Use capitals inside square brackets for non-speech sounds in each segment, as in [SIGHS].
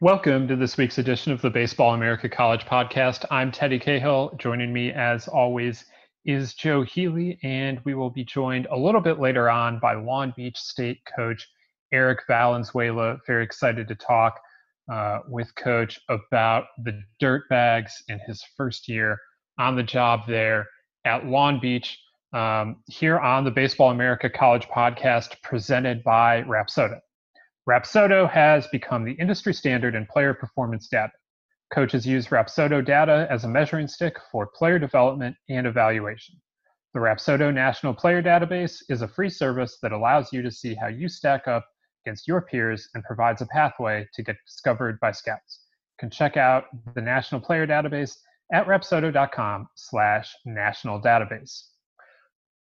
Welcome to this week's edition of the Baseball America College podcast. I'm Teddy Cahill. Joining me, as always, is Joe Healy, and we will be joined a little bit later on by Long Beach State coach Eric Valenzuela. Very excited to talk uh, with Coach about the Dirtbags in his first year on the job there at Long Beach. Um, here on the Baseball America College podcast, presented by Rapsodo. Rapsodo has become the industry standard in player performance data. Coaches use Rapsodo data as a measuring stick for player development and evaluation. The Rapsodo National Player Database is a free service that allows you to see how you stack up against your peers and provides a pathway to get discovered by scouts. You can check out the National Player Database at rapsodo.com slash national database.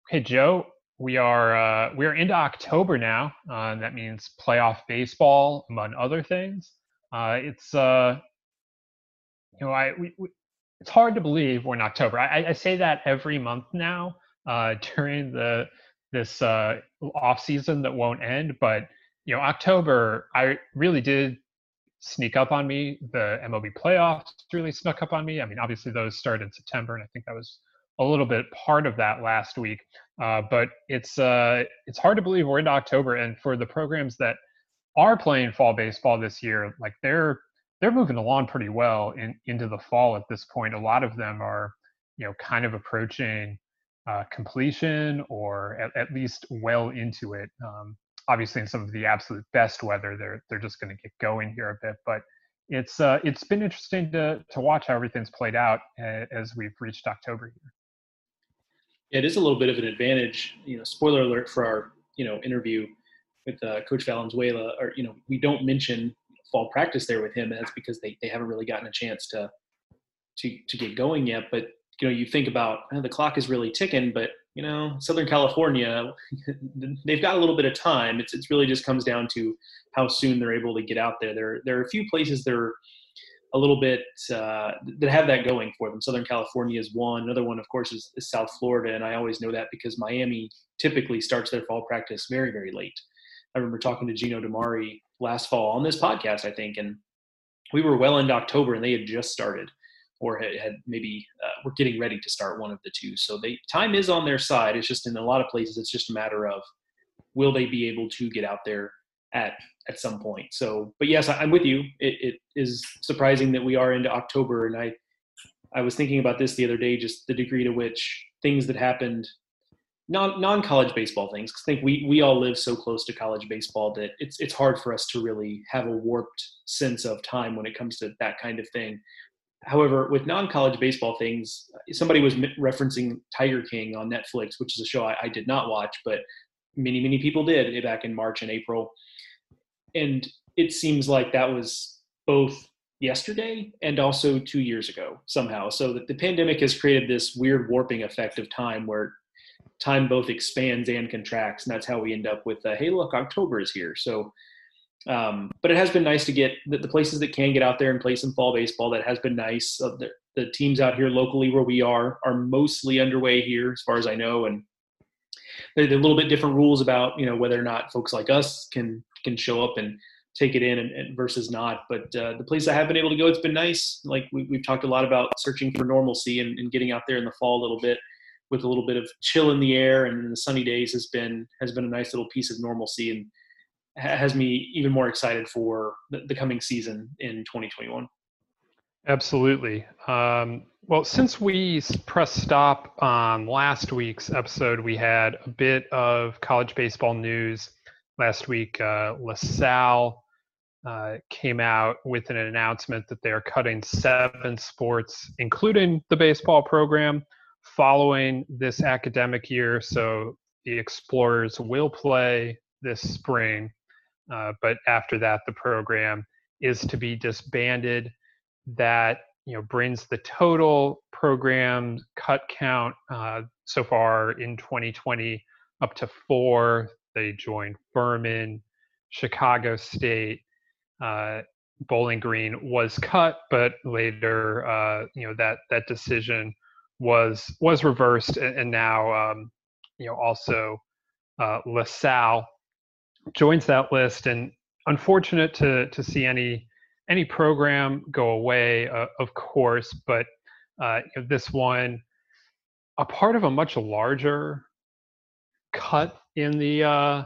Okay, Joe, we are uh, we are into October now. Uh, that means playoff baseball, among other things. Uh, it's uh, you know I we, we, it's hard to believe we're in October. I, I say that every month now uh, [LAUGHS] during the this uh, off season that won't end. But you know October, I really did sneak up on me. The MLB playoffs really snuck up on me. I mean, obviously those started in September, and I think that was a little bit part of that last week. Uh, but it's uh, it's hard to believe we're into October, and for the programs that are playing fall baseball this year, like they're they're moving along pretty well in, into the fall at this point. A lot of them are, you know, kind of approaching uh, completion or at, at, least well into it. Um, obviously, in some of the absolute best weather, they're they're just going to get going here a bit, but it's uh, it's been interesting to to watch how everything's played out uh, as we've reached October here it is a little bit of an advantage. You know, spoiler alert for our you know interview with uh, Coach Valenzuela, or you know, we don't mention fall practice there with him. And that's because they, they haven't really gotten a chance to to to get going yet. But you know, you think about oh, the clock is really ticking, but you know, Southern California, [LAUGHS] they've got a little bit of time. It's it's really just comes down to how soon they're able to get out there. There there are a few places they're a little bit uh, that have that going for them. Southern California is one. Another one, of course, is, is, South Florida, and I always know that because Miami typically starts their fall practice very, very late. I remember talking to Gino DiMare last fall on this podcast, I think, and we were well into October, and they had just started, or had, had maybe uh, were getting ready to start one of the two. So they time is on their side. It's just in a lot of places, it's just a matter of will they be able to get out there at at some point. So, but yes, I'm with you. It, it is surprising that we are into October, and I I was thinking about this the other day, just the degree to which things that happened non non college baseball things. I think we we all live so close to college baseball that it's it's hard for us to really have a warped sense of time when it comes to that kind of thing. However, with non college baseball things, somebody was referencing Tiger King on Netflix, which is a show I, I did not watch, but many many people did back in March and April and it seems like that was both yesterday and also two years ago somehow. So that the pandemic has created this weird warping effect of time where time both expands and contracts, and that's how we end up with, uh, hey, look, October is here. So, um, but it has been nice to get the, the, places that can get out there and play some fall baseball. That has been nice. Uh, the, the teams out here locally where we are are mostly underway here, as far as I know, and they're, a little bit different rules about you know whether or not folks like us can can show up and take it in and, and versus not. But uh, the place I have been able to go, it's been nice. Like we, have talked a lot about searching for normalcy and, and, getting out there in the fall a little bit with a little bit of chill in the air and the sunny days has been has been a nice little piece of normalcy and has me even more excited for the, the coming season in 2021. Absolutely. Um, well, since we pressed stop on last week's episode, we had a bit of college baseball news last week. Uh, LaSalle uh, came out with an announcement that they are cutting seven sports, including the baseball program, following this academic year. So the Explorers will play this spring, uh, but after that, the program is to be disbanded. That you know brings the total program cut count uh, so far in 2020 up to four. They joined Furman, Chicago State, uh, Bowling Green was cut, but later, uh, you know, that that decision was was reversed, and, and now, um, you know, also uh, LaSalle joins that list, and unfortunate to to see any any program go away, uh, of course, but uh, this one, a part of a much larger cut in the uh,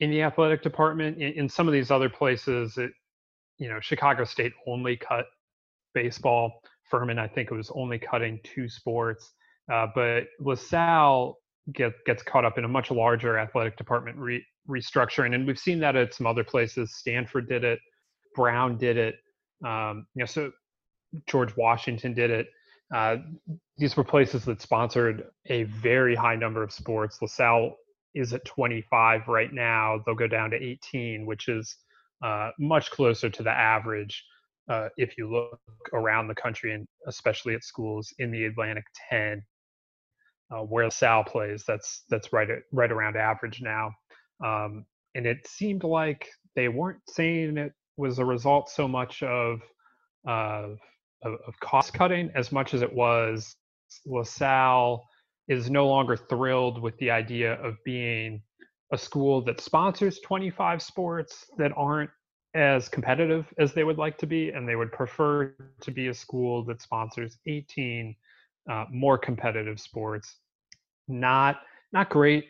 in the athletic department. In, in some of these other places, it you know Chicago State only cut baseball. Furman, I think it was only cutting two sports, uh, but LaSalle get, gets caught up in a much larger athletic department re, restructuring, and we've seen that at some other places. Stanford did it, Brown did it, um, you know, so George Washington did it. Uh, these were places that sponsored a very high number of sports. LaSalle is at 25 right now. They'll go down to 18, which is uh, much closer to the average uh, if you look around the country and especially at schools in the Atlantic 10, uh, where LaSalle plays. That's that's right at, right around average now. Um, and it seemed like they weren't saying it was a result so much of of, of cost cutting as much as it was LaSalle is no longer thrilled with the idea of being a school that sponsors 25 sports that aren't as competitive as they would like to be, and they would prefer to be a school that sponsors 18 uh, more competitive sports. Not not great,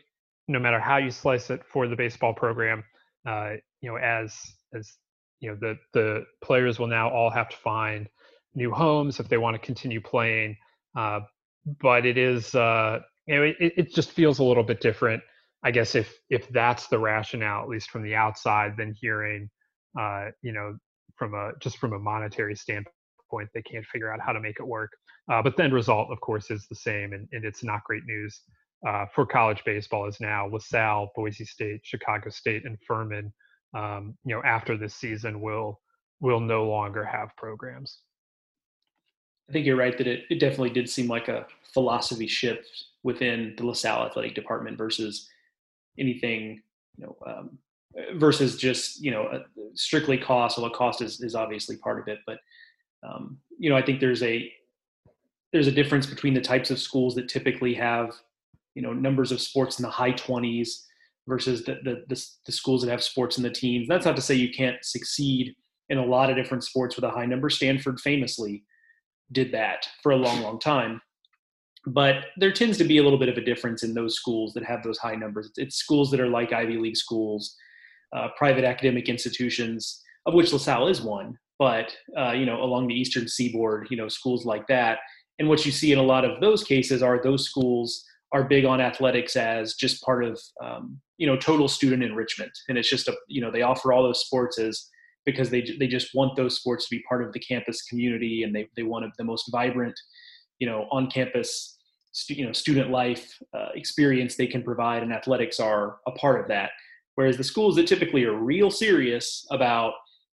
no matter how you slice it for the baseball program. Uh, you know, as as you know, the the players will now all have to find new homes if they want to continue playing. Uh, but it is uh, you know it, it just feels a little bit different i guess if if that's the rationale at least from the outside than hearing uh, you know from a just from a monetary standpoint they can't figure out how to make it work uh, but then result of course is the same and, and it's not great news uh, for college baseball is now lasalle boise state chicago state and furman um, you know after this season will will no longer have programs I think you're right that it, it definitely did seem like a philosophy shift within the LaSalle athletic department versus anything, you know, um, versus just you know strictly cost. Although cost is, is obviously part of it, but um, you know I think there's a there's a difference between the types of schools that typically have you know numbers of sports in the high 20s versus the the, the, the schools that have sports in the teens. That's not to say you can't succeed in a lot of different sports with a high number. Stanford famously did that for a long, long time. But there tends to be a little bit of a difference in those schools that have those high numbers. It's schools that are like Ivy League schools, uh, private academic institutions, of which LaSalle is one. But uh, you know, along the Eastern Seaboard, you know, schools like that. And what you see in a lot of those cases are those schools are big on athletics as just part of um, you know total student enrichment, and it's just a you know they offer all those sports as because they they just want those sports to be part of the campus community and they they want the most vibrant you know on campus stu- you know student life uh, experience they can provide and athletics are a part of that. Whereas the schools that typically are real serious about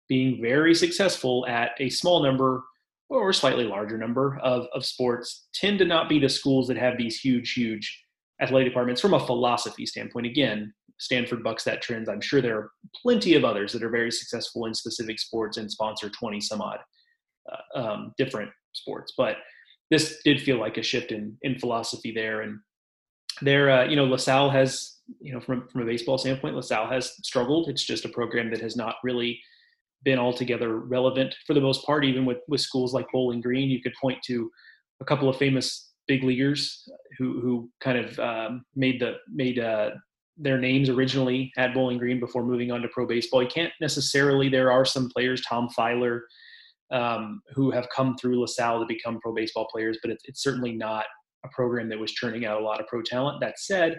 being very successful at a small number or a slightly larger number of, of sports tend to not be the schools that have these huge, huge athletic departments from a philosophy standpoint. Again, Stanford bucks that trend. I'm sure there are plenty of others that are very successful in specific sports and sponsor 20 some odd uh, um, different sports. But this did feel like a shift in in philosophy there. And there, uh, you know, LaSalle has, you know, from from a baseball standpoint, LaSalle has struggled. It's just a program that has not really been altogether relevant for the most part. Even with with schools like Bowling Green, you could point to a couple of famous big leaguers who who kind of um, made the made uh, their names originally at Bowling Green before moving on to pro baseball. You can't necessarily. There are some players, Tom Filer, um, who have come through LaSalle to become pro baseball players, but it's, it's certainly not a program that was churning out a lot of pro talent. That said,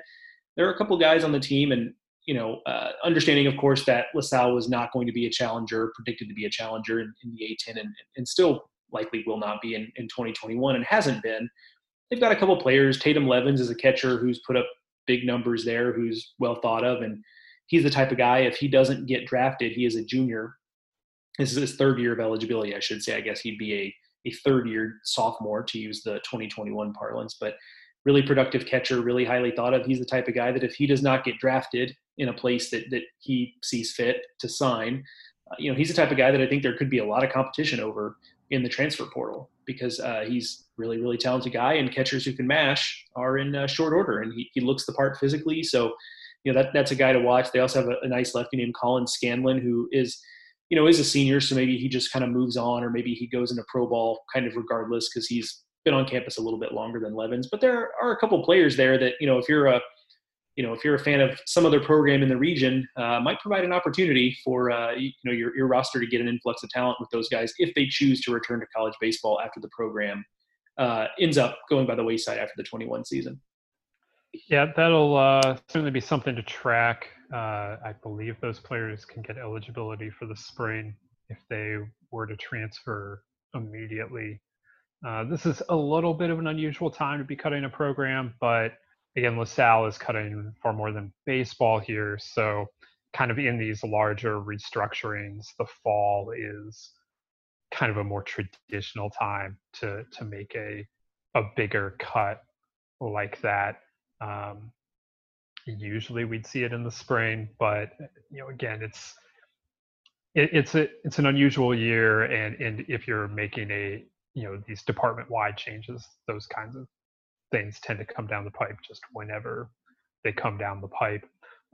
there are a couple guys on the team, and you know, uh, understanding, of course, that LaSalle was not going to be a challenger, predicted to be a challenger in, in the A10, and, and still likely will not be in, in 2021, and hasn't been. They've got a couple players. Tatum Levens is a catcher who's put up big numbers there, who's well thought of, and he's the type of guy. If he doesn't get drafted, he is a junior. This is his third year of eligibility, I should say. I guess he'd be a a third year sophomore to use the 2021 parlance, but really productive catcher, really highly thought of. He's the type of guy that if he does not get drafted in a place that that he sees fit to sign, uh, you know, he's the type of guy that I think there could be a lot of competition over in the transfer portal because uh, he's really really talented guy and catchers who can mash are in uh, short order and he, he looks the part physically. So you know that that's a guy to watch. They also have a, a, nice lefty named colin scanlon who is you know is a senior. So maybe he just kind of moves on or maybe he goes into pro ball kind of regardless because he's been on campus a little bit longer than levens but there are a couple players there that you know if you're a you know, if you're a fan of some other program in the region, uh, might provide an opportunity for uh, you know your, your roster to get an influx of talent with those guys if they choose to return to college baseball after the program uh, ends up going by the wayside after the 21 season. Yeah, that'll uh, certainly be something to track. Uh, I believe those players can get eligibility for the spring if they were to transfer immediately. Uh, this is a little bit of an unusual time to be cutting a program, but again, LaSalle is cutting far more than baseball here. So, kind of in these larger restructurings, the fall is kind of a more traditional time to to make a a bigger cut like that. Um, usually, we'd see it in the spring, but you know, again, it's it, it's a it's an unusual year, and and if you're making a you know these department wide changes, those kinds of things tend to come down the pipe just whenever they come down the pipe.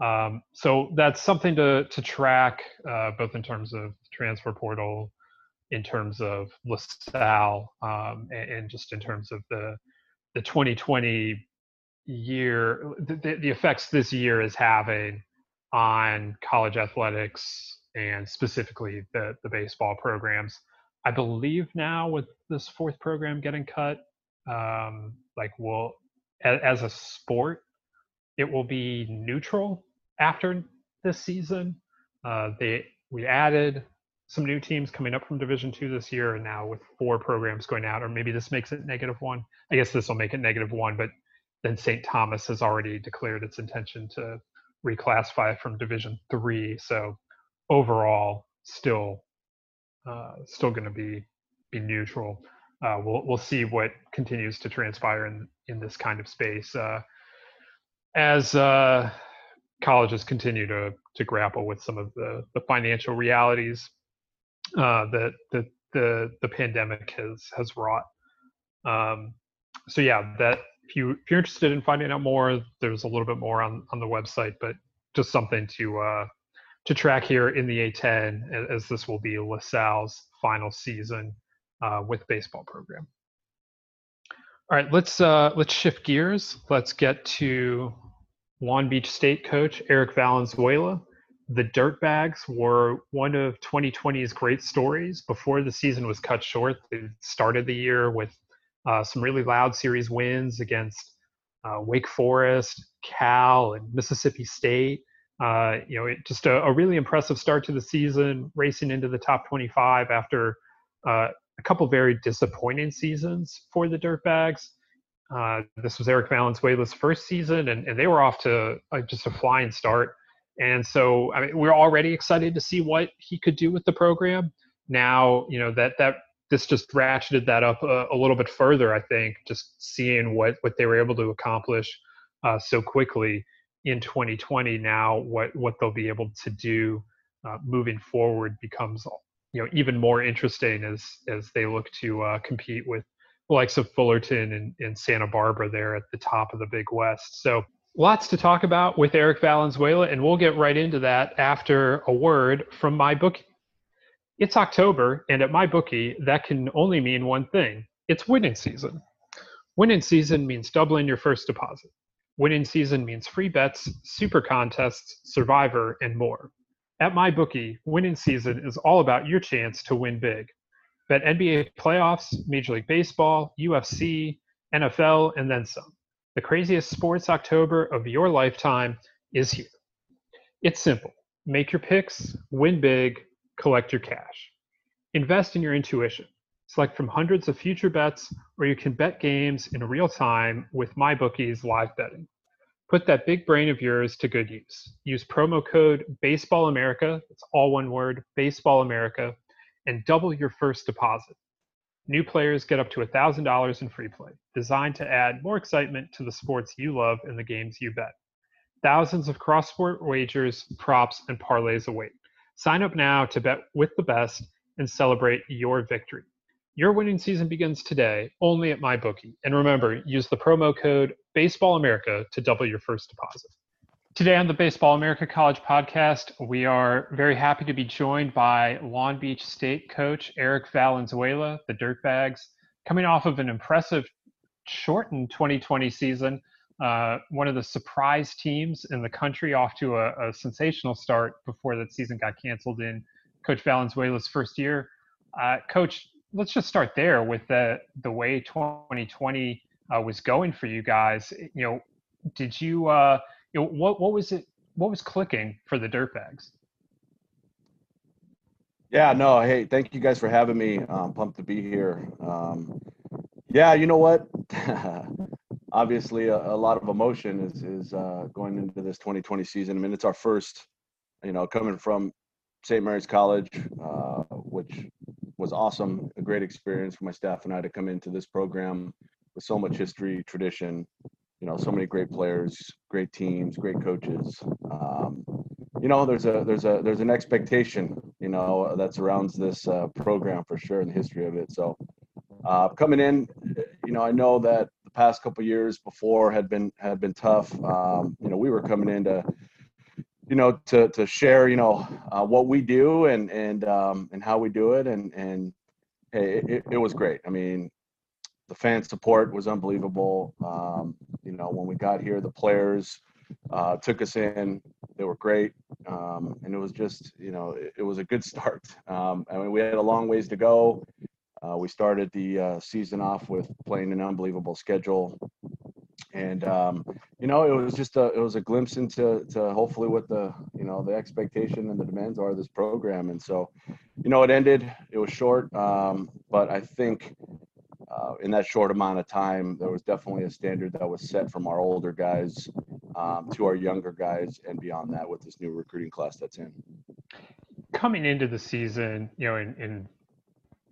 Um, so that's something to to track, uh, both in terms of transfer portal, in terms of LaSalle, um, and, and, just in terms of the the 2020 year, the, the effects this year is having on college athletics and specifically the the baseball programs. I believe now with this fourth program getting cut, um, like will as, a sport it will be neutral after this season. Uh, they we added some new teams coming up from division two this year and now with four programs going out or maybe this makes it negative one. I guess this will make it negative one but then st thomas has already declared its intention to reclassify from division three. So overall still uh, still going to be be neutral uh, we'll we'll see what continues to transpire in in this kind of space uh, as uh, colleges continue to to grapple with some of the the financial realities uh, that that the the pandemic has has wrought. Um, so yeah, that if you if you're interested in finding out more, there's a little bit more on on the website, but just something to uh, to track here in the A10 as this will be LaSalle's final season uh, with baseball program. All right, let's uh, let's shift gears. Let's get to Long Beach State coach Eric Valenzuela. The Dirtbags were one of 2020's great stories. Before the season was cut short, they started the year with uh, some really loud series wins against uh, Wake Forest, Cal, and Mississippi State. Uh, you know, it, just a, a, really impressive start to the season, racing into the top 25 after uh, a couple very disappointing seasons for the Dirtbags. Uh, this was Eric Valenzuela's first season, and, and they were off to uh, just a flying start. And so, I mean, we're already excited to see what he could do with the program. Now, you know that that this just ratcheted that up a, a little bit further. I think just seeing what what they were able to accomplish uh, so quickly in 2020. Now, what what they'll be able to do uh, moving forward becomes you know even more interesting as as they look to uh, compete with the likes of Fullerton and, and Santa Barbara there at the top of the Big West. So lots to talk about with Eric Valenzuela, and we'll get right into that after a word from my bookie. It's October, and at my bookie, that can only mean one thing: it's winning season. Winning season means doubling your first deposit. Winning season means free bets, super contests, survivor, and more. At MyBookie, winning season is all about your chance to win big. Bet NBA playoffs, Major League Baseball, UFC, NFL, and then some. The craziest sports October of your lifetime is here. It's simple. Make your picks, win big, collect your cash. Invest in your intuition. Select from hundreds of future bets, or you can bet games in real time with MyBookie's live betting. Put that big brain of yours to good use. Use promo code Baseball America, it's all one word, Baseball America, and double your first deposit. New players get up to $1,000 in free play, designed to add more excitement to the sports you love and the games you bet. Thousands of cross sport wagers, props, and parlays await. Sign up now to bet with the best and celebrate your victory. Your winning season begins today only at MyBookie. And remember, use the promo code BaseballAmerica to double your first deposit. Today on the Baseball America College podcast, we are very happy to be joined by Long Beach State coach Eric Valenzuela, the Dirtbags, coming off of an impressive shortened 2020 season. Uh, one of the surprise teams in the country off to a, a, sensational start before that season got canceled in Coach Valenzuela's first year. Uh, Coach, let's just start there with the the way 2020 uh, was going for you guys. You know, did you uh, you know what what was it? What was clicking for the Dirtbags? Yeah, no, hey, thank you guys for having me. I'm pumped to be here. Um, yeah, you know what? [LAUGHS] Obviously, a, a, lot of emotion is is uh, going into this 2020 season. I mean, it's our first, you know, coming from St. Mary's College, uh, which was awesome, a great experience for my staff and I to come into this program with so much history, tradition, you know, so many great players, great teams, great coaches. Um, you know, there's a there's a there's an expectation, you know, that surrounds this uh, program for sure in the history of it. So uh, coming in, you know, I know that the past couple years before had been had been tough. Um, you know, we were coming in to you know to to share you know uh, what we do and and um, and how we do it and and hey, it, it was great. I mean, the fan support was unbelievable. Um, you know, when we got here, the players uh, took us in. They were great, um, and it was just you know it, it was a good [LAUGHS] start. Um, I mean, we had a long ways to go. Uh, we started the uh, season off with playing an unbelievable schedule and um, you know it was just a it was a glimpse into to hopefully what the you know the expectation and the demands are of this program and so you know it ended it was short um, but i think uh, in that short amount of time there was definitely a standard that was set from our older guys um, to our younger guys and beyond that with this new recruiting class that's in coming into the season you know in, in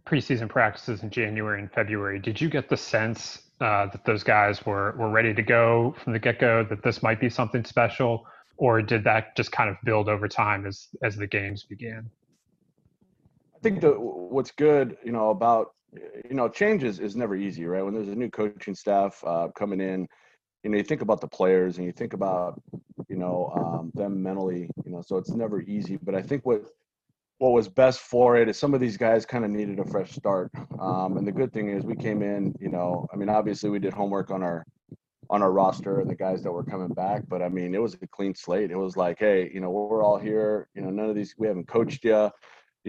preseason practices in january and february did you get the sense uh, that those guys were were ready to go from the get go? That this might be something special, or did that just kind of build over time as as the games began? I think the what's good, you know, about you know, change is, is never easy, right? When there's a new coaching staff uh, coming in, you know, you think about the players and you think about, you know, um, them mentally, you know, so it's never easy. But I think what what was best for it is some of these guys kind of needed a fresh start. Um, and the good thing is we came in, you know, I mean, obviously we did homework on our on our roster and the guys that were coming back, but I mean, it was a clean slate. It was like, hey, you know, we're all here. You know, none of these we haven't coached you.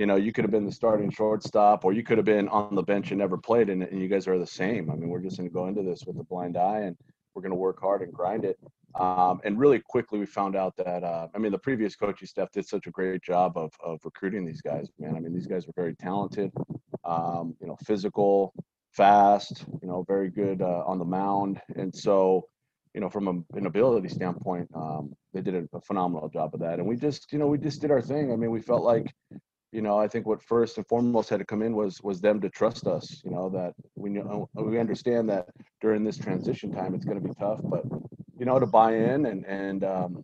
You know, you could have been the starting shortstop, or you could have been on the bench and never played, and, and you guys are the same. I mean, we're just going to go into this with a blind eye, and we're going to work hard and grind it. Um, and really quickly, we found out that uh, I mean, the previous coaching staff did such a great job of of recruiting these guys. Man, I mean, these guys were very talented, um, you know, physical, fast, you know, very good uh, on the mound. And so, you know, from a, an ability standpoint, um, they did a, a phenomenal job of that. And we just, you know, we just did our thing. I mean, we felt like, you know, I think what first and foremost had to come in was was them to trust us. You know that we know we understand that during this transition time it's going to be tough, but you know to buy in and and um,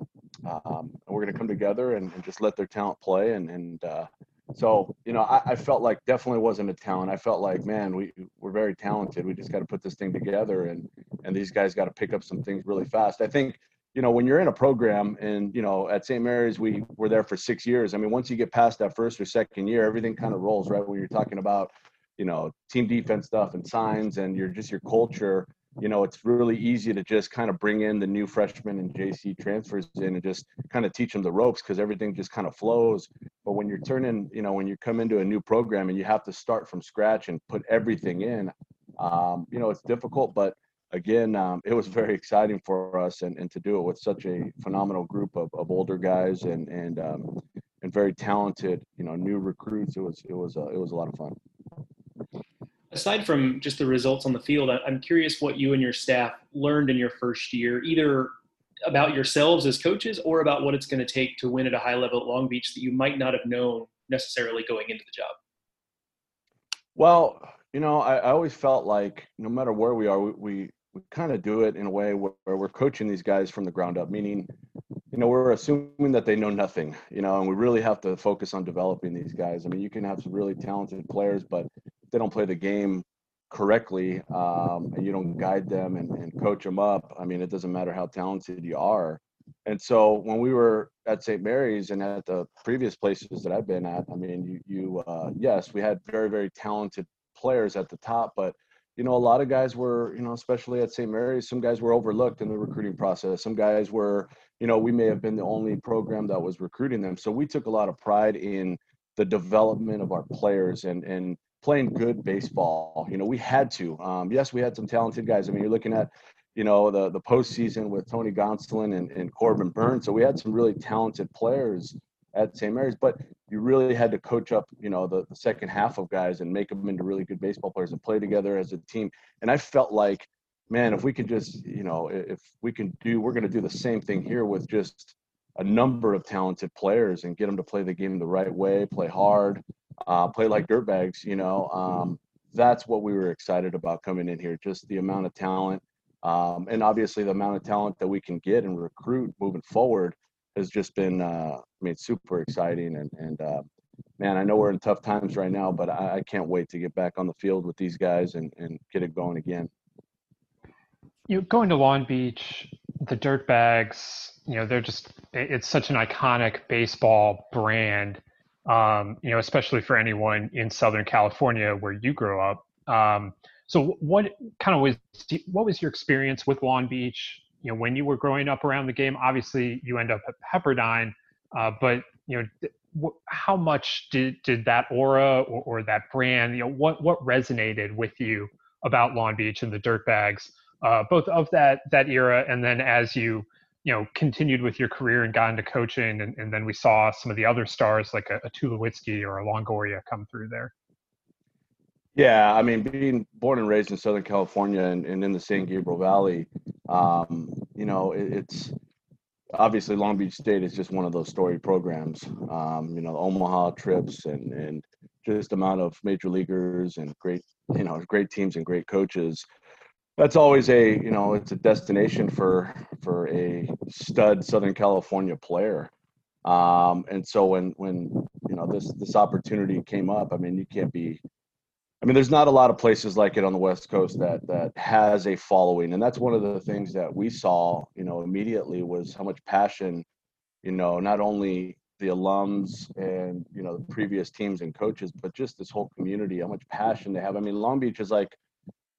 um, we're going to come together and, and, just let their talent play and and uh, so you know I, I, felt like definitely wasn't a talent i felt like man we we're very talented we just got to put this thing together and and these guys got to pick up some things really fast i think you know, when you're in a program and, you know, at St. Mary's, we were there for six years. I mean, once you get past that first or second year, everything kind of rolls, right? When you're talking about, you know, team defense stuff and signs and you're just your culture, you know, it's really easy to just kind of bring in the new freshmen and JC transfers in and just kind of teach them the ropes because everything just kind of flows. But when you're turning, you know, when you come into a new program and you have to start from scratch and put everything in, um, you know, it's difficult, but again, um, it was very exciting for us and, and to do it with such a phenomenal group of, of older guys and, and, um, and very talented, you know, new recruits. It was, it was, uh, it was a lot of fun. Aside from just the results on the field, I'm curious what you and your staff learned in your first year, either about yourselves as coaches or about what it's going to take to win at a high level at Long Beach that you might not have known necessarily going into the job. Well, you know, I, I always felt like no matter where we are, we, we we kind of do it in a way where, where, we're coaching these guys from the ground up, meaning, you know, we're assuming that they know nothing, you know, and we really have to focus on developing these guys. I mean, you can have some really talented players, but if they don't play the game correctly um, and you don't guide them and, and coach them up, I mean, it doesn't matter how talented you are. And so when we were at St. Mary's and at the previous places that I've been at, I mean, you, you uh, yes, we had very, very talented players at the top, but you know, a lot of guys were, you know, especially at St. Mary's, some guys were overlooked in the recruiting process. Some guys were, you know, we may have been the only program that was recruiting them. So we took a lot of pride in the development of our players and and playing good baseball. You know, we had to. Um, yes, we had some talented guys. I mean, you're looking at, you know, the the postseason with Tony Gonsolin and, and Corbin Burnes. So we had some really talented players at St. Mary's, but you really had to coach up, you know, the, the second half of guys and make them into really good baseball players and play together as a team. And I felt like, man, if we could just, you know, if we can do, we're going to do the same thing here with just a number of talented players and get them to play the game the right way, play hard, uh, play like dirtbags, you know. Um, that's what we were excited about coming in here, just the amount of talent. Um, and obviously the amount of talent that we can get and recruit moving forward has just been, uh, I mean, super exciting. And, and uh, man, I know we're in tough times right now, but I, I, can't wait to get back on the field with these guys and, and get it going again. You know, going to Long Beach, the Dirtbags, you know, they're just, it's such an iconic baseball brand, um, you know, especially for anyone in Southern California where you grew up. Um, so what kind of was, what was your experience with Long Beach? You know when you were growing up around the game obviously you end up at pepperdine uh, but you know how much did, did that aura or, or, that brand you know what what resonated with you about long beach and the dirtbags uh, both of that that era and then as you you know continued with your career and got into coaching and, and then we saw some of the other stars like a, a Tulowitzki or a longoria come through there yeah, I mean, being born and raised in Southern California and, and in the San Gabriel Valley, um, you know, it, it's obviously Long Beach State is just one of those story programs. Um, you know, the Omaha trips and and just amount of major leaguers and great, you know, great teams and great coaches. That's always a, you know, it's a destination for for a stud Southern California player. Um, and so when when you know this this opportunity came up, I mean, you can't be I mean, there's not a lot of places like it on the West Coast that that has a following, and that's one of the things that we saw, you know, immediately was how much passion, you know, not only the alums and you know the previous teams and coaches, but just this whole community, how much passion they have. I mean, Long Beach is like,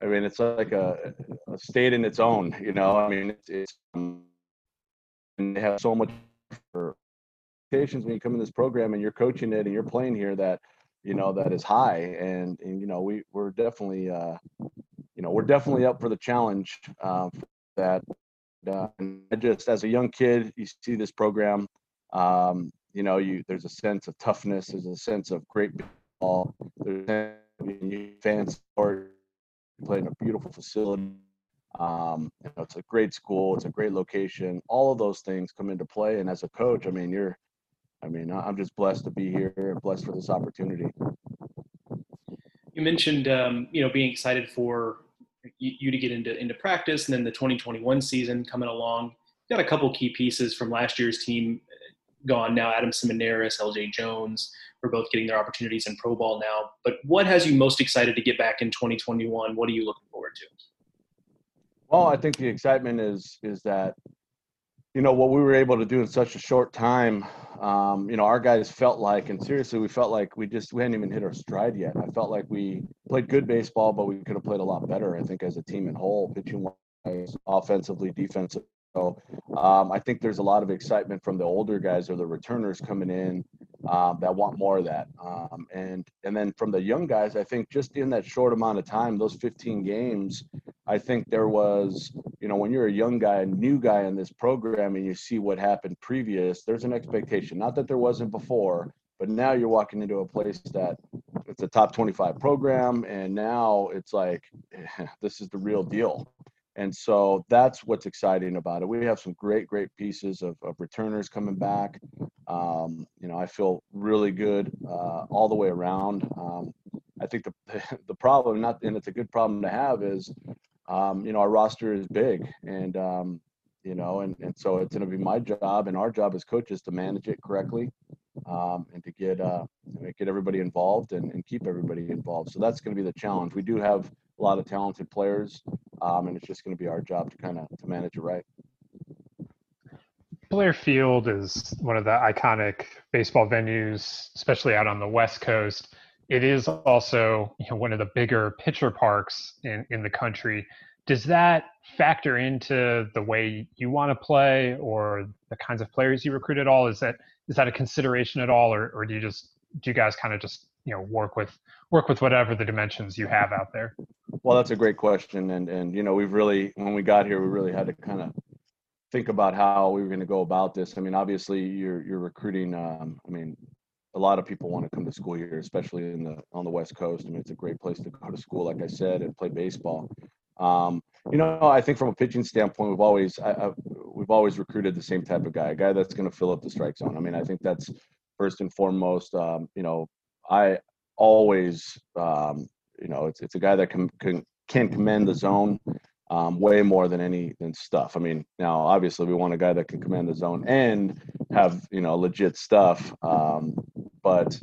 I mean, it's like a, a state in its own, you know. I mean, it's, it's and they have so much for when you come in this program and you're coaching it and you're playing here that you know that is high and and you know we we're definitely uh you know we're definitely up for the challenge uh, that uh, just as a young kid you see this program um you know you there's a sense of toughness there's a sense of great ball there's fans support playing a beautiful facility Um, you know, it's a great school, it's a great location. All of those things come into play. And as a coach, I mean, you're, I mean, I'm just blessed to be here and blessed for this opportunity. You mentioned, um, you know, being excited for you, to get into into practice, and then the 2021 season coming along. got a couple key pieces from last year's team gone now. Adam Seminaris, LJ Jones, we're both getting their opportunities in pro ball now. But what has you most excited to get back in 2021? What are you looking forward to? Well, I think the excitement is is that you know what we were able to do in such a short time. Um, you know, our guys felt like, and seriously, we felt like we just we hadn't even hit our stride yet. I felt like we played good baseball, but we could have played a lot better. I think as a team in whole, pitching wise, offensively, defensively. So um, I think there's a lot of excitement from the older guys or the returners coming in um, that want more of that. Um, and and then from the young guys, I think just in that short amount of time, those 15 games, I think there was, you know, when you're a young guy, a new guy in this program, and you see what happened previous, there's an expectation. Not that there wasn't before, but now you're walking into a place that it's a top 25 program, and now it's like [LAUGHS] this is the real deal. And so that's what's exciting about it. We have some great, great pieces of, of returners coming back. Um, you know, I feel really good uh, all the way around. Um, I think the [LAUGHS] the problem, not and it's a good problem to have, is um, you know our roster is big, and um, you know, and and so it's going to be my job and our job as coaches to manage it correctly, um, and to get uh, get everybody involved and, and keep everybody involved. So that's going to be the challenge. We do have a lot of talented players, um, and it's just going to be our job to kind of to manage it right. Blair Field is one of the iconic baseball venues, especially out on the West Coast. It is also you know, one of the bigger pitcher parks in, in the country. Does that factor into the way you want to play or the kinds of players you recruit at all? Is that is that a consideration at all, or, or do you just do you guys kind of just you know work with work with whatever the dimensions you have out there? Well, that's a great question, and and you know we've really when we got here we really had to kind of think about how we were going to go about this. I mean, obviously you're you're recruiting. Um, I mean, a lot of people want to come to school here, especially in the on the West Coast. I mean, it's a great place to go to school, like I said, and play baseball. Um, you know, I think from a pitching standpoint, we've always I, I, we've always recruited the same type of guy, a guy that's going to fill up the strike zone. I mean, I think that's first and foremost. Um, you know, I always, um, you know, it's it's a guy that can can can command the zone um, way more than any than stuff. I mean, now obviously we want a guy that can command the zone and have you know legit stuff. Um, but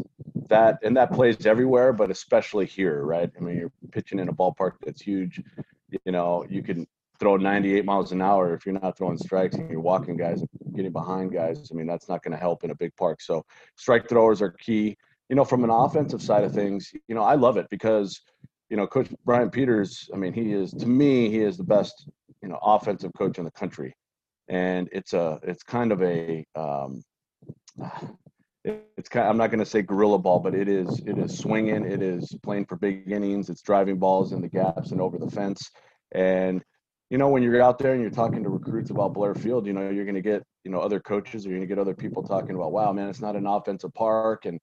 that and that plays everywhere, but especially here, right? I mean, you're pitching in a ballpark that's huge. You know, you can throw 98 miles an hour if you're not throwing strikes and you're walking guys getting behind guys. I mean, that's not going to help in a big park. So strike throwers are key you know, from an offensive side of things, you know, I love it because, you know, Coach Brian Peters, I mean, he is to me, he is the best, you know, offensive coach in the country, and it's a, it's kind of a, um, it's kind. Of, I'm not going to say gorilla ball, but it is, it is swinging, it is playing for big innings, it's driving balls in the gaps and over the fence, and you know, when you're out there and you're talking to recruits about Blair Field, you know, you're going to get, you know, other coaches or you're going to get other people talking about, wow, man, it's not an offensive park. And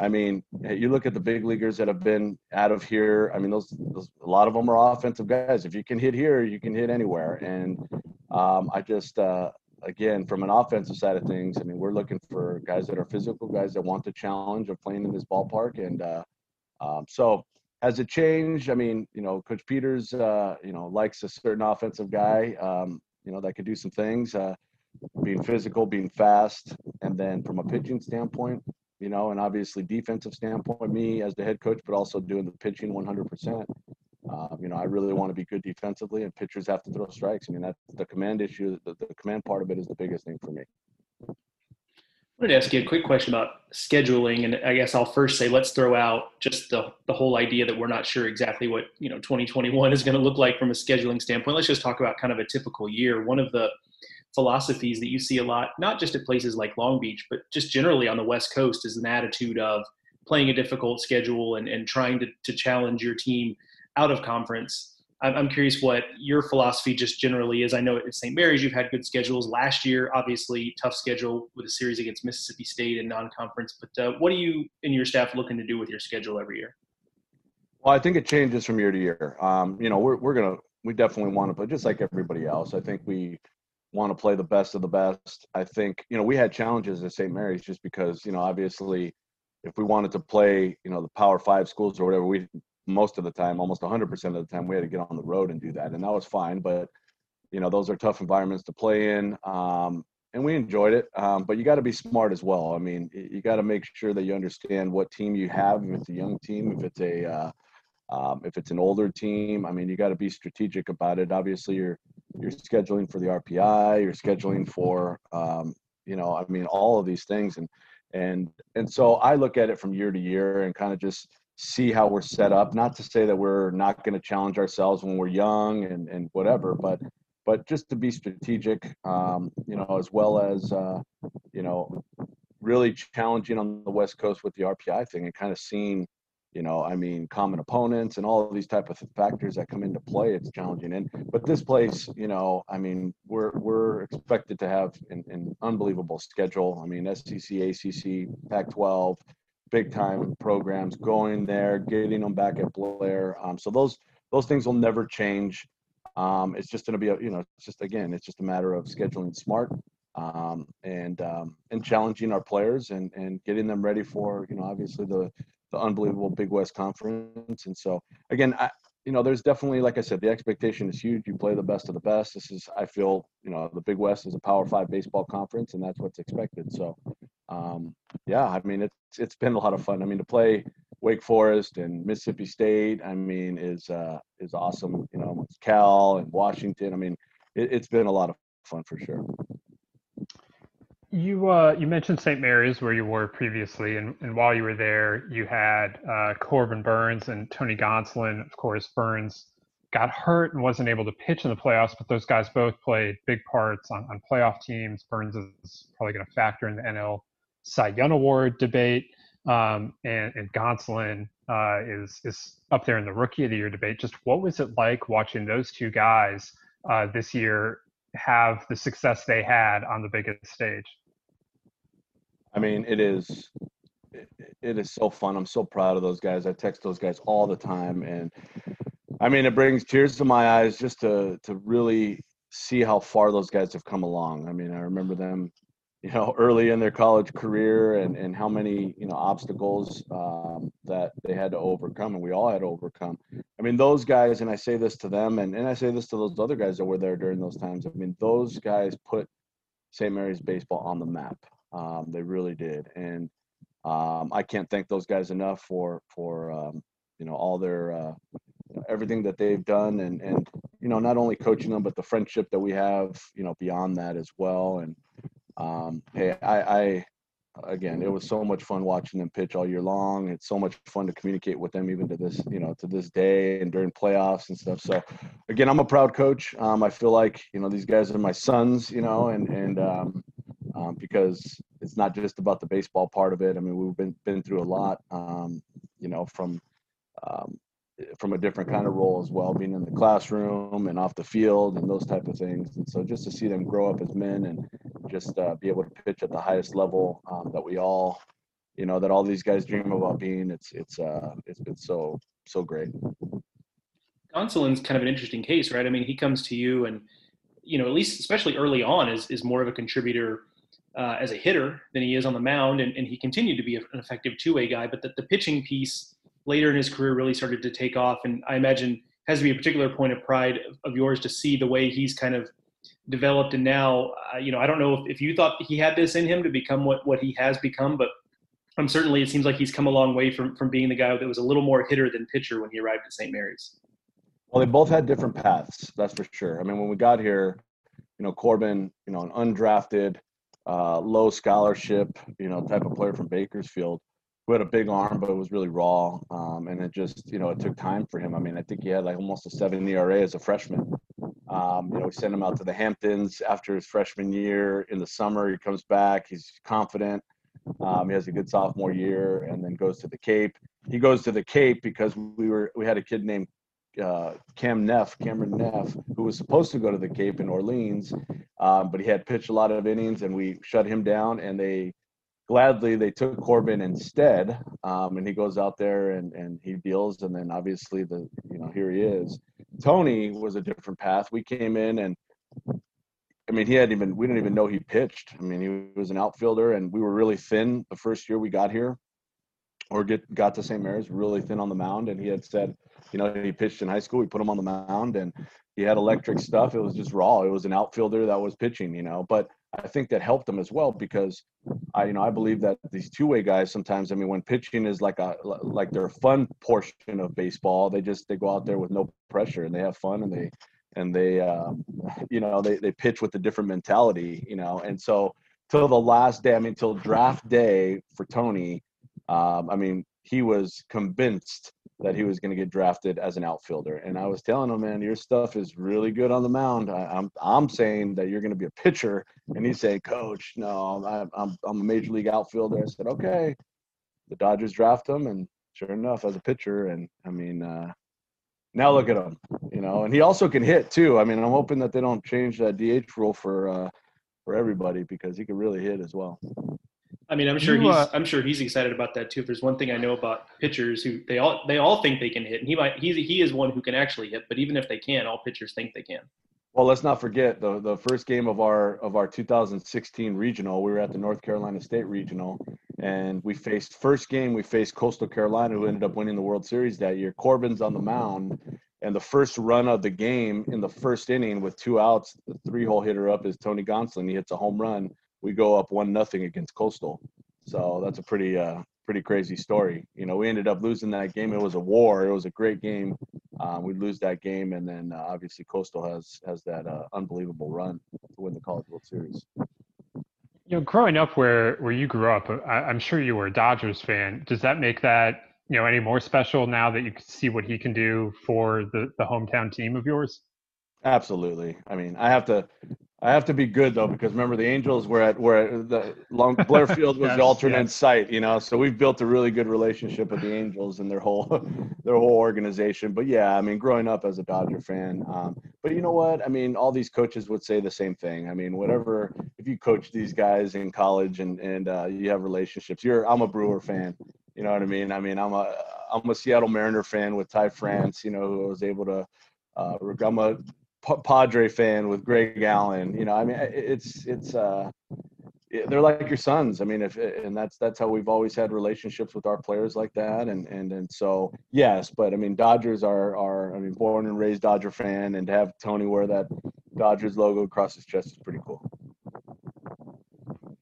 I mean, you look at the big leaguers that have been out of here. I mean, those, those a lot of them are offensive guys. If you can hit here, you can hit anywhere. And um, I just, uh, again, from an offensive side of things, I mean, we're looking for guys that are physical, guys that want the challenge of playing in this ballpark. And uh, um, so, has it changed? I mean, you know, Coach Peters, uh, you know, likes a certain offensive guy, um, you know, that could do some things, uh, being physical, being fast, and then from a pitching standpoint, you know, and obviously defensive standpoint, me as the head coach, but also doing the pitching 100%. Um, you know, I really want to be good defensively, and pitchers have to throw strikes. I mean, that's the command issue. The, the command part of it is the biggest thing for me. I wanted to ask you a quick question about scheduling, and I guess I'll first say let's throw out just the the whole idea that we're not sure exactly what you know 2021 is going to look like from a scheduling standpoint. Let's just talk about kind of a typical year. One of the philosophies that you see a lot, not just at places like Long Beach, but just generally on the West Coast, is an attitude of playing a difficult schedule and, and trying to, to challenge your team out of conference. I'm, I'm curious what your philosophy just generally is. I know at St. Mary's you've had good schedules. Last year, obviously, tough schedule with a series against Mississippi State and non conference. But uh, what are you and your staff looking to do with your schedule every year? Well, I think it changes from year to year. Um, you know, we're, we're going to we definitely want to play just like everybody else. I think we want to play the best of the best. I think you know we had challenges at St. Mary's just because you know obviously if we wanted to play you know the Power Five schools or whatever, we most of the time, almost 100% of the time, we had to get on the road and do that, and that was fine. But you know those are tough environments to play in. Um, and we enjoyed it. Um, but you got to be smart as well. I mean, you got to make sure that you understand what team you have. If it's a young team, if it's a uh, um, if it's an older team, I mean, you got to be strategic about it. Obviously, you're you're scheduling for the RPI, you're scheduling for um, you know, I mean, all of these things, and and and so I look at it from year to year and kind of just see how we're set up. Not to say that we're not going to challenge ourselves when we're young and and whatever, but but just to be strategic, um, you know, as well as uh, you know, really challenging on the West Coast with the RPI thing and kind of seeing, you know, I mean, common opponents and all of these type of factors that come into play. It's challenging, and but this place, you know, I mean, we're we're expected to have an, an unbelievable schedule. I mean, SEC, ACC, Pac-12, big time programs going there, getting them back at Blair. Um, so those those things will never change. Um, it's just going to be a, you know, it's just again, it's just a matter of scheduling smart um, and um, and challenging our players and and getting them ready for you know obviously the the unbelievable Big West Conference. And so again, I, you know, there's definitely like I said, the expectation is huge. You play the best of the best. This is I feel you know the Big West is a Power Five baseball conference, and that's what's expected. So um, yeah, I mean it's it's been a lot of fun. I mean to play Wake Forest and Mississippi State, I mean, is uh, is awesome. You know, Cal and Washington. I mean, it, has been a lot of fun for sure. You uh, you mentioned St. Mary's where you were previously, and, and while you were there, you had uh, Corbin Burnes and Tony Gonsolin. Of course, Burnes got hurt and wasn't able to pitch in the playoffs, but those guys both played big parts on, on playoff teams. Burnes is probably going to factor in the NL Cy Young Award debate um, and, and Gonsolin uh, is is up there in the Rookie of the Year debate. Just what was it like watching those two guys uh, this year have the success they had on the biggest stage? I mean, it is it, is so fun. I'm so proud of those guys. I text those guys all the time, and I mean, it brings tears to my eyes just to to really see how far those guys have come along. I mean, I remember them you know [LAUGHS] early in their college career and and how many you know obstacles um, that they had to overcome and we all had to overcome i mean those guys and i say this to them and, and i say this to those other guys that were there during those times i mean those guys put st mary's baseball on the map um, they really did and um, i can't thank those guys enough for for um, you know all their uh, everything that they've done and and you know not only coaching them but the friendship that we have you know beyond that as well and um, hey, I, I again, it was so much fun watching them pitch all year long. It's so much fun to communicate with them even to this, you know, to this day and during playoffs and stuff. So again, I'm a proud coach. Um, I feel like, you know, these guys are my sons, you know, and, and, um, um, because it's not just about the baseball part of it. I mean, we've been, been through a lot, um, you know, from, um, from a different kind of role as well, being in the classroom and off the field and those type of things. And so just to see them grow up as men and just uh, be able to pitch at the highest level um, that we all, you know, that all these guys dream about being, it's it's uh, it's been so so great. Gonsolin's kind of an interesting case, right? I mean, he comes to you and you know, at least especially early on, is is more of a contributor uh, as a hitter than he is on the mound, and, and he continued to be an effective two way guy. But the, the pitching piece later in his career really started to take off. And I imagine has to be a particular point of pride of, of yours to see the way he's kind of developed. And now, uh, you know, I don't know if, if you thought he had this in him to become what, what he has become, but um, certainly it seems like he's come a long way from, from being the guy that was a little more hitter than pitcher when he arrived at St. Mary's. Well, they both had different paths, that's for sure. I mean, when we got here, you know, Corbin, you know, an undrafted, uh, low scholarship, you know, type of player from Bakersfield who had a big arm, but was really raw. Um, and it just, you know, it took time for him. I mean, I think he had like almost a seven ERA as a freshman. Um, you know, we sent him out to the Hamptons after his freshman year in the summer. He comes back, he's confident. Um, he has a good sophomore year and then goes to the Cape. He goes to the Cape because we were we had a kid named uh, Cam Neff, Cameron Neff, who was supposed to go to the Cape in Orleans, um, but he had pitched a lot of innings, and we shut him down. And they gladly they took Corbin instead, um, and he goes out there and and he deals, and then obviously the you know here he is. Tony was a different path. We came in and I mean, he hadn't even we didn't even know he pitched. I mean, he was an outfielder, and we were really thin the first year we got here, or get got to St. Mary's, really thin on the mound. And he had said, you know, he pitched in high school. We put him on the mound, and he had electric stuff. It was just raw. It was an outfielder that was pitching, you know. But I think that helped him as well because I, you know, I believe that these two-way guys sometimes. I mean, when pitching is like a like their fun portion of baseball, they just they go out there with no pressure and they have fun and they and they um, you know they, they pitch with a different mentality you know and so till the last day i mean till draft day for tony um, i mean he was convinced that he was going to get drafted as an outfielder. And i was telling him man your stuff is really good on the mound. I, am I'm, I'm saying that you're going to be a pitcher. And he said, coach no I'm, I'm, I'm a major league outfielder. I said okay. The dodgers draft him and sure enough as a pitcher and i mean uh, now look at him, you know, and he also can hit too. I mean, I'm hoping that they don't change that DH rule for uh, for everybody because he can really hit as well. I mean, I'm sure you, he's uh, I'm sure he's excited about that too. If there's one thing I know about pitchers who they all they all think they can hit, and he might he's he is one who can actually hit. But even if they can, all pitchers think they can. Well, let's not forget the the first game of our of our 2016 regional. We were at the North Carolina State regional, and we faced first game. We faced Coastal Carolina, who ended up winning the World Series that year. Corbin's on the mound, and the first run of the game in the first inning with two outs, the three hole hitter up is Tony Gonsolin. He hits a home run. We go up one nothing against Coastal. So that's a pretty uh, pretty crazy story. You know, we ended up losing that game. It was a war. It was a great game. Um, we lose that game, and then uh, obviously Coastal has has that uh, unbelievable run to win the College World Series. You know, growing up where where you grew up, I, I'm sure you were a Dodgers fan. Does that make that you know any more special now that you can see what he can do for the the hometown team of yours? Absolutely. I mean, I have to I have to be good though because remember the Angels were at where the long [LAUGHS] Blair Field was yes, the alternate yes. site, you know. So we've built a really good relationship with the Angels and their whole [LAUGHS] their whole organization. But yeah, I mean, growing up as a Dodger fan, um, but you know what? I mean, all these coaches would say the same thing. I mean, whatever if you coach these guys in college and and uh, you have relationships. You're I'm a Brewer fan. You know what I mean? I mean, I'm a I'm a Seattle Mariner fan with Ty France. You know, who was able to. Uh, I'm a Padre fan with Greg Allen. You know, I mean, it's it's uh, they're like your sons. I mean, if and that's that's how we've always had relationships with our players like that. And and and so yes, but I mean, Dodgers are are I mean, born and raised Dodger fan, and to have Tony wear that Dodgers logo across his chest is pretty cool.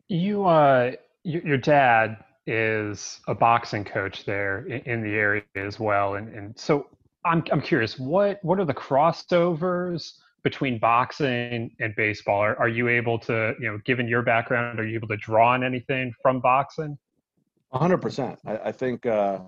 You uh, your dad is a boxing coach there in the area as well, and and so I'm I'm curious what what are the crossovers between boxing and baseball? Are, are you able to you know given your background are you able to draw on anything from boxing? hundred percent. I, think uh,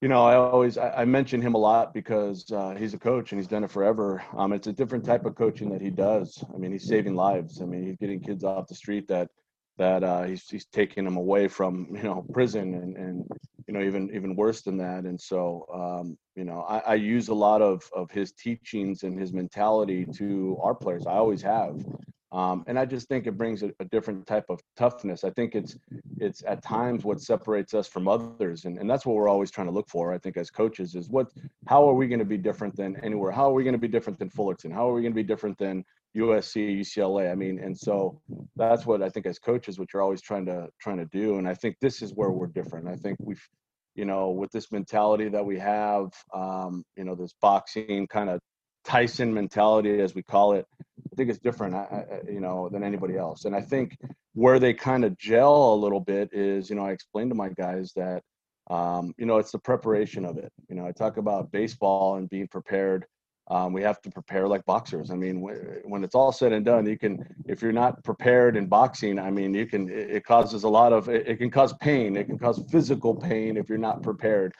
you know I always I, I, mention him a lot because uh, he's a coach and he's done it forever. Um, it's a different type of coaching that he does. I mean he's saving lives. I mean he's getting kids off the street that that uh, he's he's taking them away from you know prison and and you know even even worse than that. And so um, you know I, I, use a lot of of his teachings and his mentality to our players. I always have. Um, and i just think it brings a, a, different type of toughness. I think it's it's at times what separates us from others. And, and that's what we're always trying to look for i think as coaches is what how are we going to be different than anywhere? How are we going to be different than fullerton? How are we going to be different than USC, UCLA. I mean, and so that's what I think as coaches, what you're always trying to trying to do. And I think this is where we're different. I think we've, you know, with this mentality that we have, um, you know, this boxing kind of Tyson mentality, as we call it, I think it's different, I, you know, than anybody else. And I think where they kind of gel a little bit is, you know, I explained to my guys that, um, you know, it's the preparation of it. You know, I talk about baseball and being prepared um, we have to prepare like boxers. I mean, when it's all said and done, you can, if you're not prepared in boxing, I mean, you can, it causes a lot of, it can cause pain. It can cause physical pain if you're not prepared.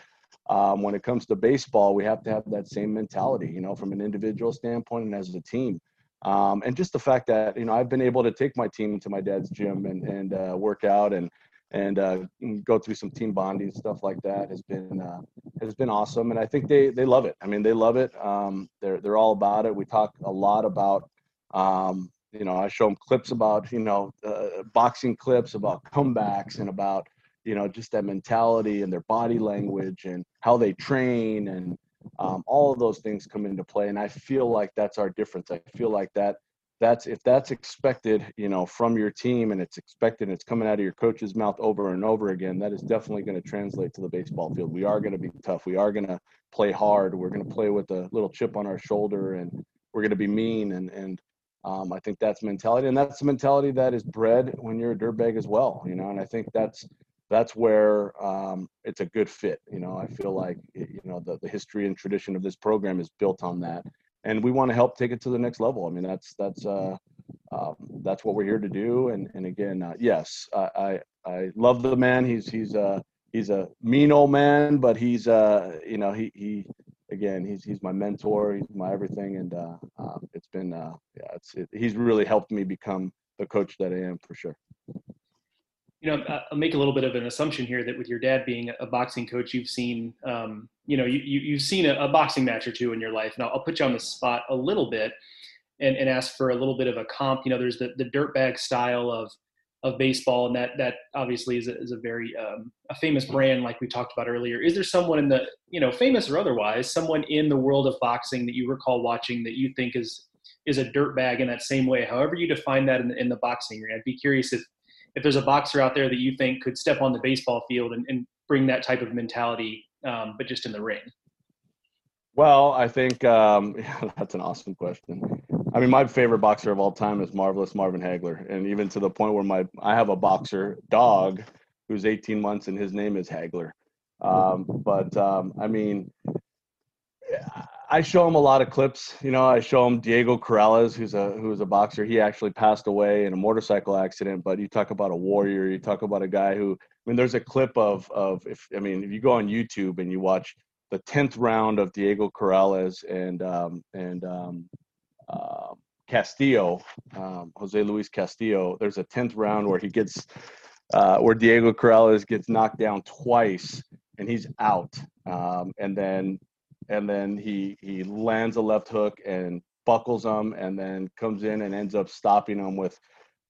Um, when it comes to baseball, we have to have that same mentality, you know, from an individual standpoint and as a team. Um, and just the fact that, you know, I've been able to take my team to my dad's gym and, and uh, work out and, and uh, go through some team bonding stuff like that has been uh, has been awesome. And I think they they love it. I mean, they love it. Um, they're they're all about it. We talk a lot about. Um, you know, I show them clips about you know uh, boxing clips about comebacks and about you know just that mentality and their body language and how they train and Um, all of those things come into play, and I feel like that's our difference. I feel like that that's if that's expected, you know, from your team, and it's expected, and it's coming out of your coach's mouth over and over again. That is definitely going to translate to the baseball field. We are going to be tough. We are going to play hard. We're going to play with a little chip on our shoulder, and we're going to be mean. And and um, I think that's mentality, and that's the mentality that is bred when you're a dirtbag as well. You know, and I think that's that's where um, it's a good fit. You know, I feel like you know the, the history and tradition of this program is built on that, and we want to help take it to the next level. I mean, that's that's uh, um, that's what we're here to do. And and again, uh, yes, I, I, I love the man. He's he's a he's a mean old man, but he's uh you know he he again he's he's my mentor. He's my everything, and uh, uh it's been uh, yeah it's it, he's really helped me become the coach that I am for sure you know, I'll make a little bit of an assumption here that with your dad being a boxing coach, you've seen, um, you know, you, you, have seen a, a, boxing match or two in your life. Now, I'll put you on the spot a little bit and, and ask for a little bit of a comp. You know, there's the, the dirtbag style of, of baseball, and that that obviously is a, is a very um, a famous brand, like we talked about earlier. Is there someone in the you know famous or otherwise, someone in the world of boxing that you recall watching that you think is is a dirtbag in that same way? However you define that in the, in the boxing ring, I'd be curious if if there's a boxer out there that you think could step on the baseball field and, and bring that type of mentality, um, but just in the ring? Well, I think um, [LAUGHS] yeah, that's an awesome question. I mean, my favorite boxer of all time is marvelous Marvin Hagler, and even to the point where my I have a boxer dog who's 18 months and his name is Hagler. Um, but um, I mean, I show him a lot of clips. You know, I show him Diego Corrales, who's a who's a boxer. He actually passed away in a motorcycle accident. But you talk about a warrior. You talk about a guy who. I mean, there's a clip of of if I mean, if you go on YouTube and you watch the tenth round of Diego Corrales and um, and um, uh, Castillo, um, Jose Luis Castillo. There's a tenth round where he gets uh, where Diego Corrales gets knocked down twice and he's out. Um, and then and then he he lands a left hook and buckles him and then comes in and ends up stopping him with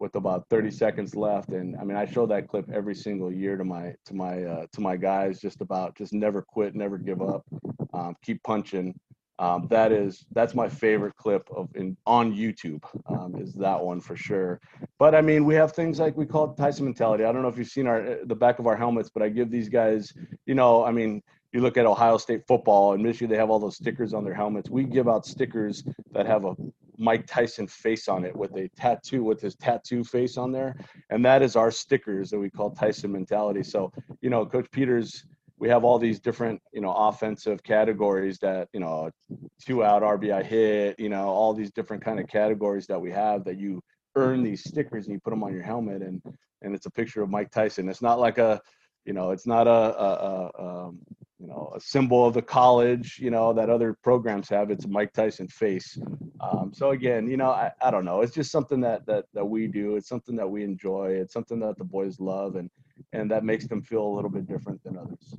with about 30 seconds left. And i mean i show that clip every single year to my to my uh, to my guys just about just never quit never give up um, keep punching. Um, that is that's my favorite clip of in on youtube um, is that one for sure. But i mean we have things like we call it tyson mentality. I don't know if you've seen our the back of our helmets but i give these guys you know i mean you look at Ohio State football and Michigan, they have all those stickers on their helmets. We give out stickers that have a Mike Tyson face on it with a tattoo with his tattoo face on there. And that is our stickers that we call Tyson mentality. So, you know, Coach Peters, we have all these different, you know, offensive categories that, you know, two out RBI hit, you know, all these different kind of categories that we have that you earn these stickers and you put them on your helmet and and it's a picture of Mike Tyson. It's not like a you know it's not a, a, a um, you know a symbol of the college you know that other programs have it's a mike tyson face. Um, so again you know I, I don't know it's just something that that that we do it's something that we enjoy it's something that the boys love and and that makes them feel a little bit different than others.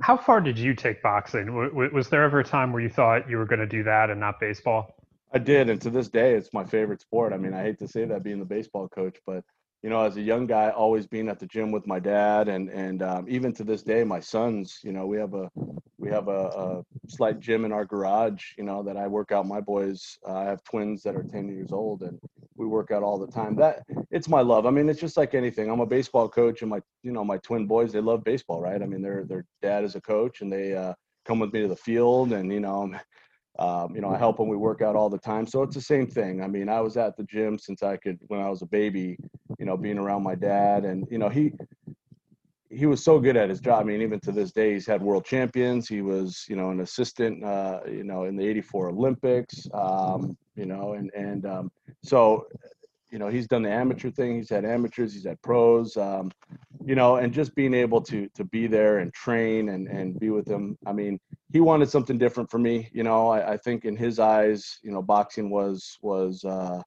How far did you take boxing? Was there ever a time where you thought you were going to do that and not baseball? I did and to this day it's my favorite sport. I mean i hate to say that being the baseball coach but you know, as a young guy, always being at the gym with my dad, and and um, even to this day, my sons. You know, we have a we have a, a, slight gym in our garage. You know, that I work out my boys. Uh, I have twins that are ten years old, and we work out all the time. That it's my love. I mean, it's just like anything. I'm a baseball coach, and my you know my twin boys they love baseball, right? I mean, their their dad is a coach, and they uh, come with me to the field, and you know um, you know, I help him. We work out all the time, so it's the same thing. I mean, I was at the gym since I could when I was a baby. You know, being around my dad, and you know, he he was so good at his job. I mean, even to this day, he's had world champions. He was, you know, an assistant, uh, you know, in the '84 Olympics. Um, you know, and and um, so you know he's done the amateur thing he's had amateurs he's had pros um, you know and just being able to to be there and train and and be with him i mean he wanted something different for me you know i, I think in his eyes you know boxing was was uh,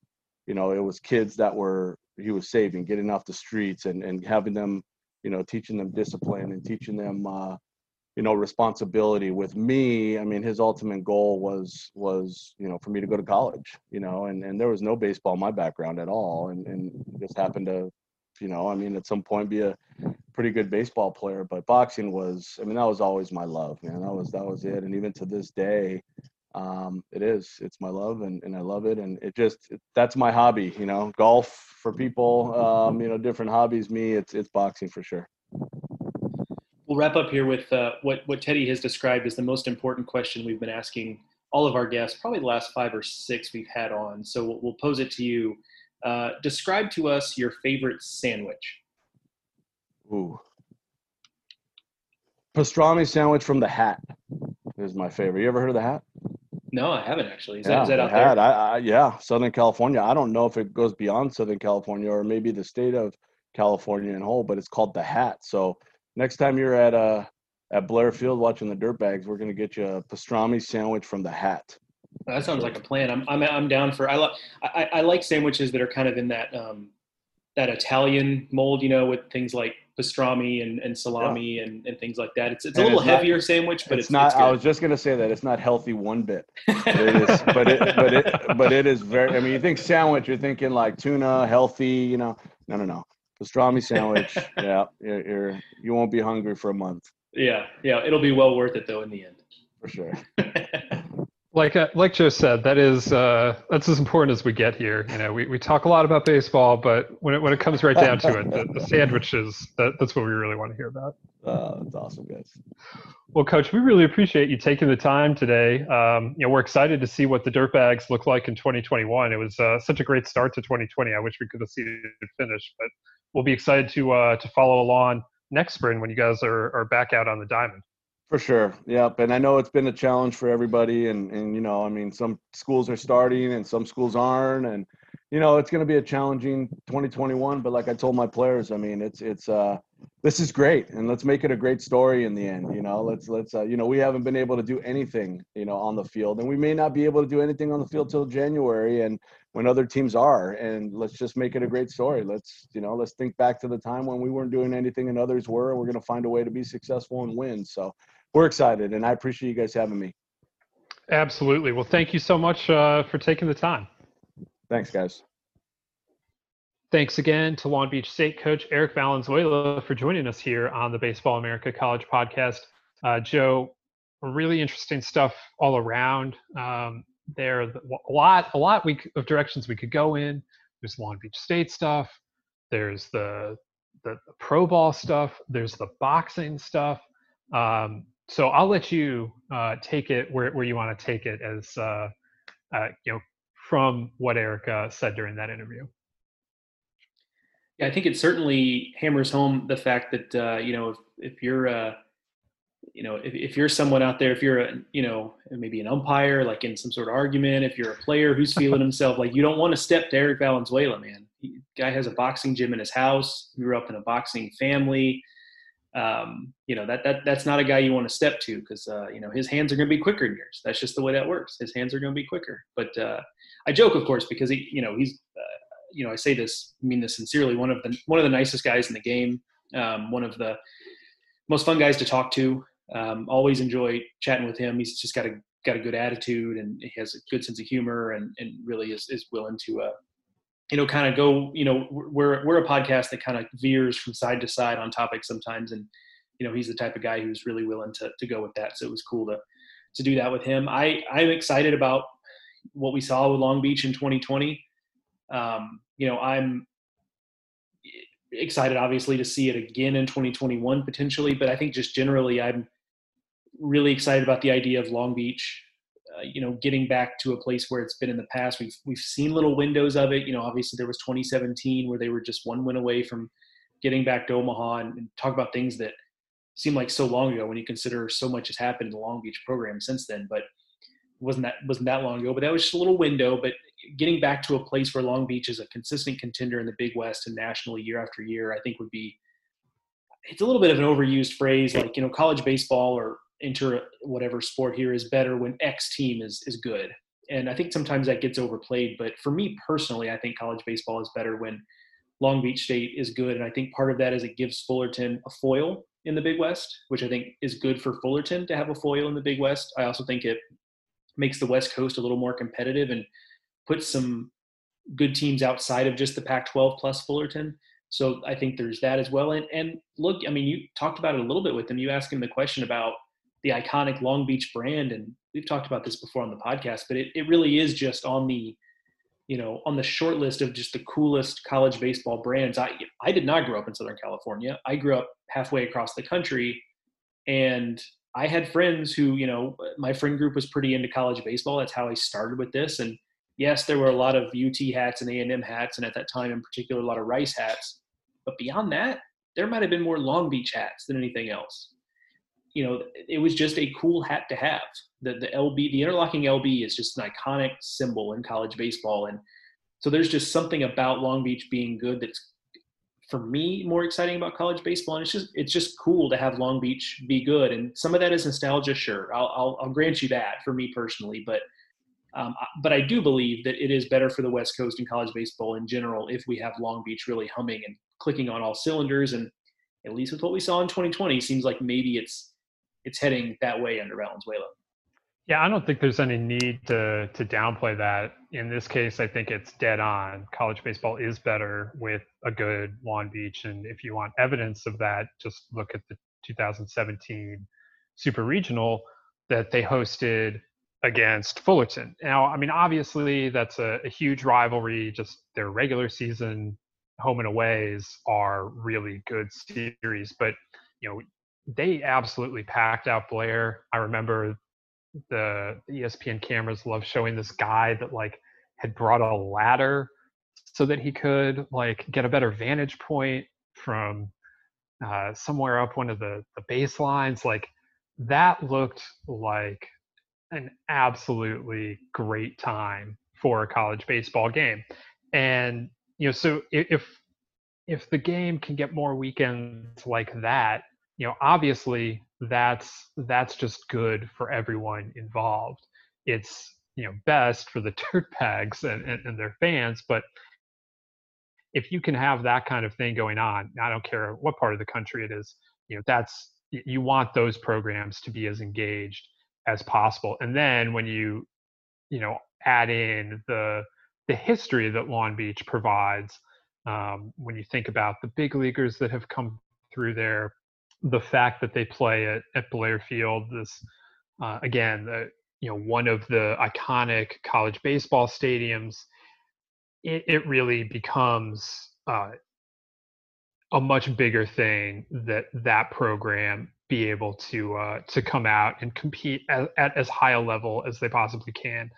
you know it was kids that were he was saving getting off the streets and and having them you know teaching them discipline and teaching them uh, you know responsibility with me i mean his ultimate goal was was you know for me to go to college you know and and there was no baseball in my background at all and and just happened to you know i mean at some point be a pretty good baseball player, but boxing was, I mean, that was always my love, man. That was, that was it. And even to this day, um, it is, it's my love and, and I love it. And it just, it, that's my hobby, you know, golf for people, um, you know, different hobbies. Me, it's, it's boxing for sure. We'll wrap up here with uh, what, what Teddy has described as the most important question we've been asking all of our guests, probably the last five or six we've had on. So we'll, we'll pose it to you. Uh, describe to us your favorite sandwich. Ooh. Pastrami sandwich from the Hat is my favorite. You ever heard of the Hat? No, I haven't actually. Is yeah, that, is that out Hat. there? I, I, yeah, Southern California. I don't know if it goes beyond Southern California or maybe the state of California in whole, but it's called the Hat. So next time you're at uh at Blair Field watching the Dirtbags, we're gonna get you a pastrami sandwich from the Hat. That sounds like a plan. I'm I'm I'm down for. I like I, I like sandwiches that are kind of in that um that Italian mold, you know, with things like pastrami and, and salami yeah. and, and things like that. It's it's a little it's heavier not, sandwich, but it's, it's not. It's I was just gonna say that it's not healthy one bit. But [LAUGHS] it is, but it but it but it is very. I mean, you think sandwich, you're thinking like tuna, healthy. You know, no, no, no. Pastrami [LAUGHS] sandwich. yeah, you're, you're you won't be hungry for a month. Yeah, yeah, it'll be well worth it though in the end. For sure. [LAUGHS] like uh, like Joe said, that is uh, that's as important as we get here. You know, we, we talk a lot about baseball, but when it when it comes right down to it, the, the sandwiches that, that's what we really want to hear about. Uh, that's awesome, guys. Well, Coach, we really appreciate you taking the time today. Um, you know, we're excited to see what the Dirtbags look like in 2021. It was uh, such a great start to 2020. I wish we could have seen it finish, but we'll be excited to uh, to follow along next spring when you guys are, are back out on the diamond. For sure. Yep. And I know it's been a challenge for everybody. And, and, you know, I mean, some schools are starting and some schools aren't. And, you know, it's going to be a challenging 2021. But like I told my players, I mean, it's, it's, uh, this is great. And let's make it a great story in the end. You know, let's, let's, uh, you know, we haven't been able to do anything, you know, on the field. And we may not be able to do anything on the field till January. And when other teams are. And let's just make it a great story. Let's, you know, let's think back to the time when we weren't doing anything and others were. We're going to find a way to be successful and win. So, we're excited, and I appreciate you guys having me. Absolutely. Well, thank you so much uh, for taking the time. Thanks, guys. Thanks again to Long Beach State coach Eric Valenzuela for joining us here on the Baseball America College podcast. Uh, Joe, really interesting stuff all around. Um, there a lot, a lot we, of directions we could go in. There's Long Beach State stuff. There's the the, the pro ball stuff. There's the boxing stuff. Um, so I'll let you uh, take it where, where you want to take it as uh, uh, you know from what Eric uh, said during that interview. Yeah, I think it certainly hammers home the fact that uh, you know if, if you're uh, you know if, if you're someone out there, if you're a you know maybe an umpire like in some sort of argument, if you're a player who's feeling himself like you don't want to step to Eric Valenzuela, man. He, guy has a boxing gym in his house. Grew up in a boxing family um, you know that that that's not a guy you want to step to because uh, you know his hands are going to be quicker than yours. That's just the way that works. His hands are going to be quicker. But uh, I joke, of course, because he, you know, he's, uh, you know, I say this, I mean this sincerely. One of the one of the nicest guys in the game. Um, one of the most fun guys to talk to. Um, always enjoy chatting with him. He's just got a got a good attitude and he has a good sense of humor and, and really is, is willing to uh, you know, kind of go, you know, we're, we're a podcast that kind of veers from side to side on topics sometimes. And, you know, he's the type of guy who's really willing to, to go with that. So it was cool to, to do that with him. I, I'm excited about what we saw with Long Beach in 2020. Um, you know, I'm excited obviously to see it again in 2021 potentially, but I think just generally I'm really excited about the idea of Long Beach uh, you know, getting back to a place where it's been in the past. We've we've seen little windows of it. You know, obviously there was 2017 where they were just one win away from getting back to Omaha and, and talk about things that seem like so long ago when you consider so much has happened in the Long Beach program since then. But wasn't that wasn't that long ago? But that was just a little window. But getting back to a place where Long Beach is a consistent contender in the Big West and nationally year after year, I think would be it's a little bit of an overused phrase like you know college baseball or enter whatever sport here is better when X team is is good. And I think sometimes that gets overplayed. But for me personally, I think college baseball is better when Long Beach State is good. And I think part of that is it gives Fullerton a foil in the Big West, which I think is good for Fullerton to have a foil in the Big West. I also think it makes the West Coast a little more competitive and puts some good teams outside of just the Pac 12 plus Fullerton. So I think there's that as well. And and look, I mean, you talked about it a little bit with him. You asked him the question about the iconic Long Beach brand, and we've talked about this before on the podcast, but it, it really is just on the you know on the short list of just the coolest college baseball brands. I I did not grow up in Southern California. I grew up halfway across the country, and I had friends who you know my friend group was pretty into college baseball. That's how I started with this, and yes, there were a lot of UT hats and A&M hats, and at that time in particular, a lot of Rice hats. But beyond that, there might have been more Long Beach hats than anything else. You know, it was just a cool hat to have. The the LB, the interlocking LB, is just an iconic symbol in college baseball, and so there's just something about Long Beach being good that's for me more exciting about college baseball. And it's just it's just cool to have long beach be good. And some of that is nostalgia sure. I'll i'll, I'll grant you that for me personally. But um, but I do believe that it is better for the West Coast and college baseball in general if we have Long Beach really humming and clicking on all cylinders. And at least with what we saw in 2020, seems like maybe it's it's heading that way under Valenzuela. Yeah, I don't think there's any need to to downplay that. In this case, I think it's dead on. College baseball is better with a good Long Beach, and if you want evidence of that, just look at the 2017 Super Regional that they hosted against Fullerton. Now, I mean, obviously that's a, a, huge rivalry. Just their regular season home and aways are really good series, but you know they absolutely packed out Blair. I remember the, ESPN cameras love showing this guy that like had brought a ladder so that he could like get a better vantage point from uh, somewhere up one of the the baselines. Like that looked like an absolutely great time for a college baseball game. And you know, so if if the game can get more weekends like that, you know, obviously that's that's just good for everyone involved. It's you know best for the [LAUGHS] dirtbags and, and, and their fans, but if you can have that kind of thing going on, I don't care what part of the country it is, you know, that's you want those programs to be as engaged as possible. And then when you, you know, add in the the history that Long Beach provides, um, when you think about the big leaguers that have come through there, the fact that they play at, at Blair Field, this uh, again, you know one of the iconic college baseball stadiums, it, it really becomes uh, a much bigger thing that that program be able to uh, to come out and compete at, at, as high a level as they possibly can.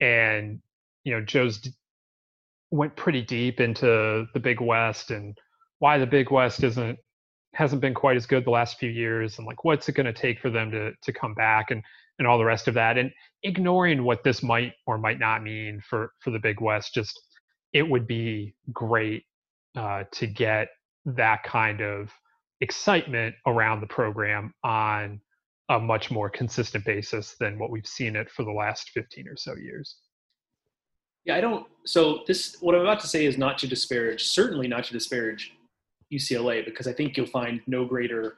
And you know, Joe's d- went pretty deep into the Big West and why the Big West isn't hasn't been quite as good the last few years, and like what's it going to take for them to to come back and and all the rest of that, and ignoring what this might or might not mean for for the Big West. Just it would be great uh, to get that kind of excitement around the program on a much more consistent basis than what we've seen it for the last 15 or so years. Yeah, I don't. So this, what I'm about to say, is not to disparage, certainly not to disparage UCLA, because I think you'll find no greater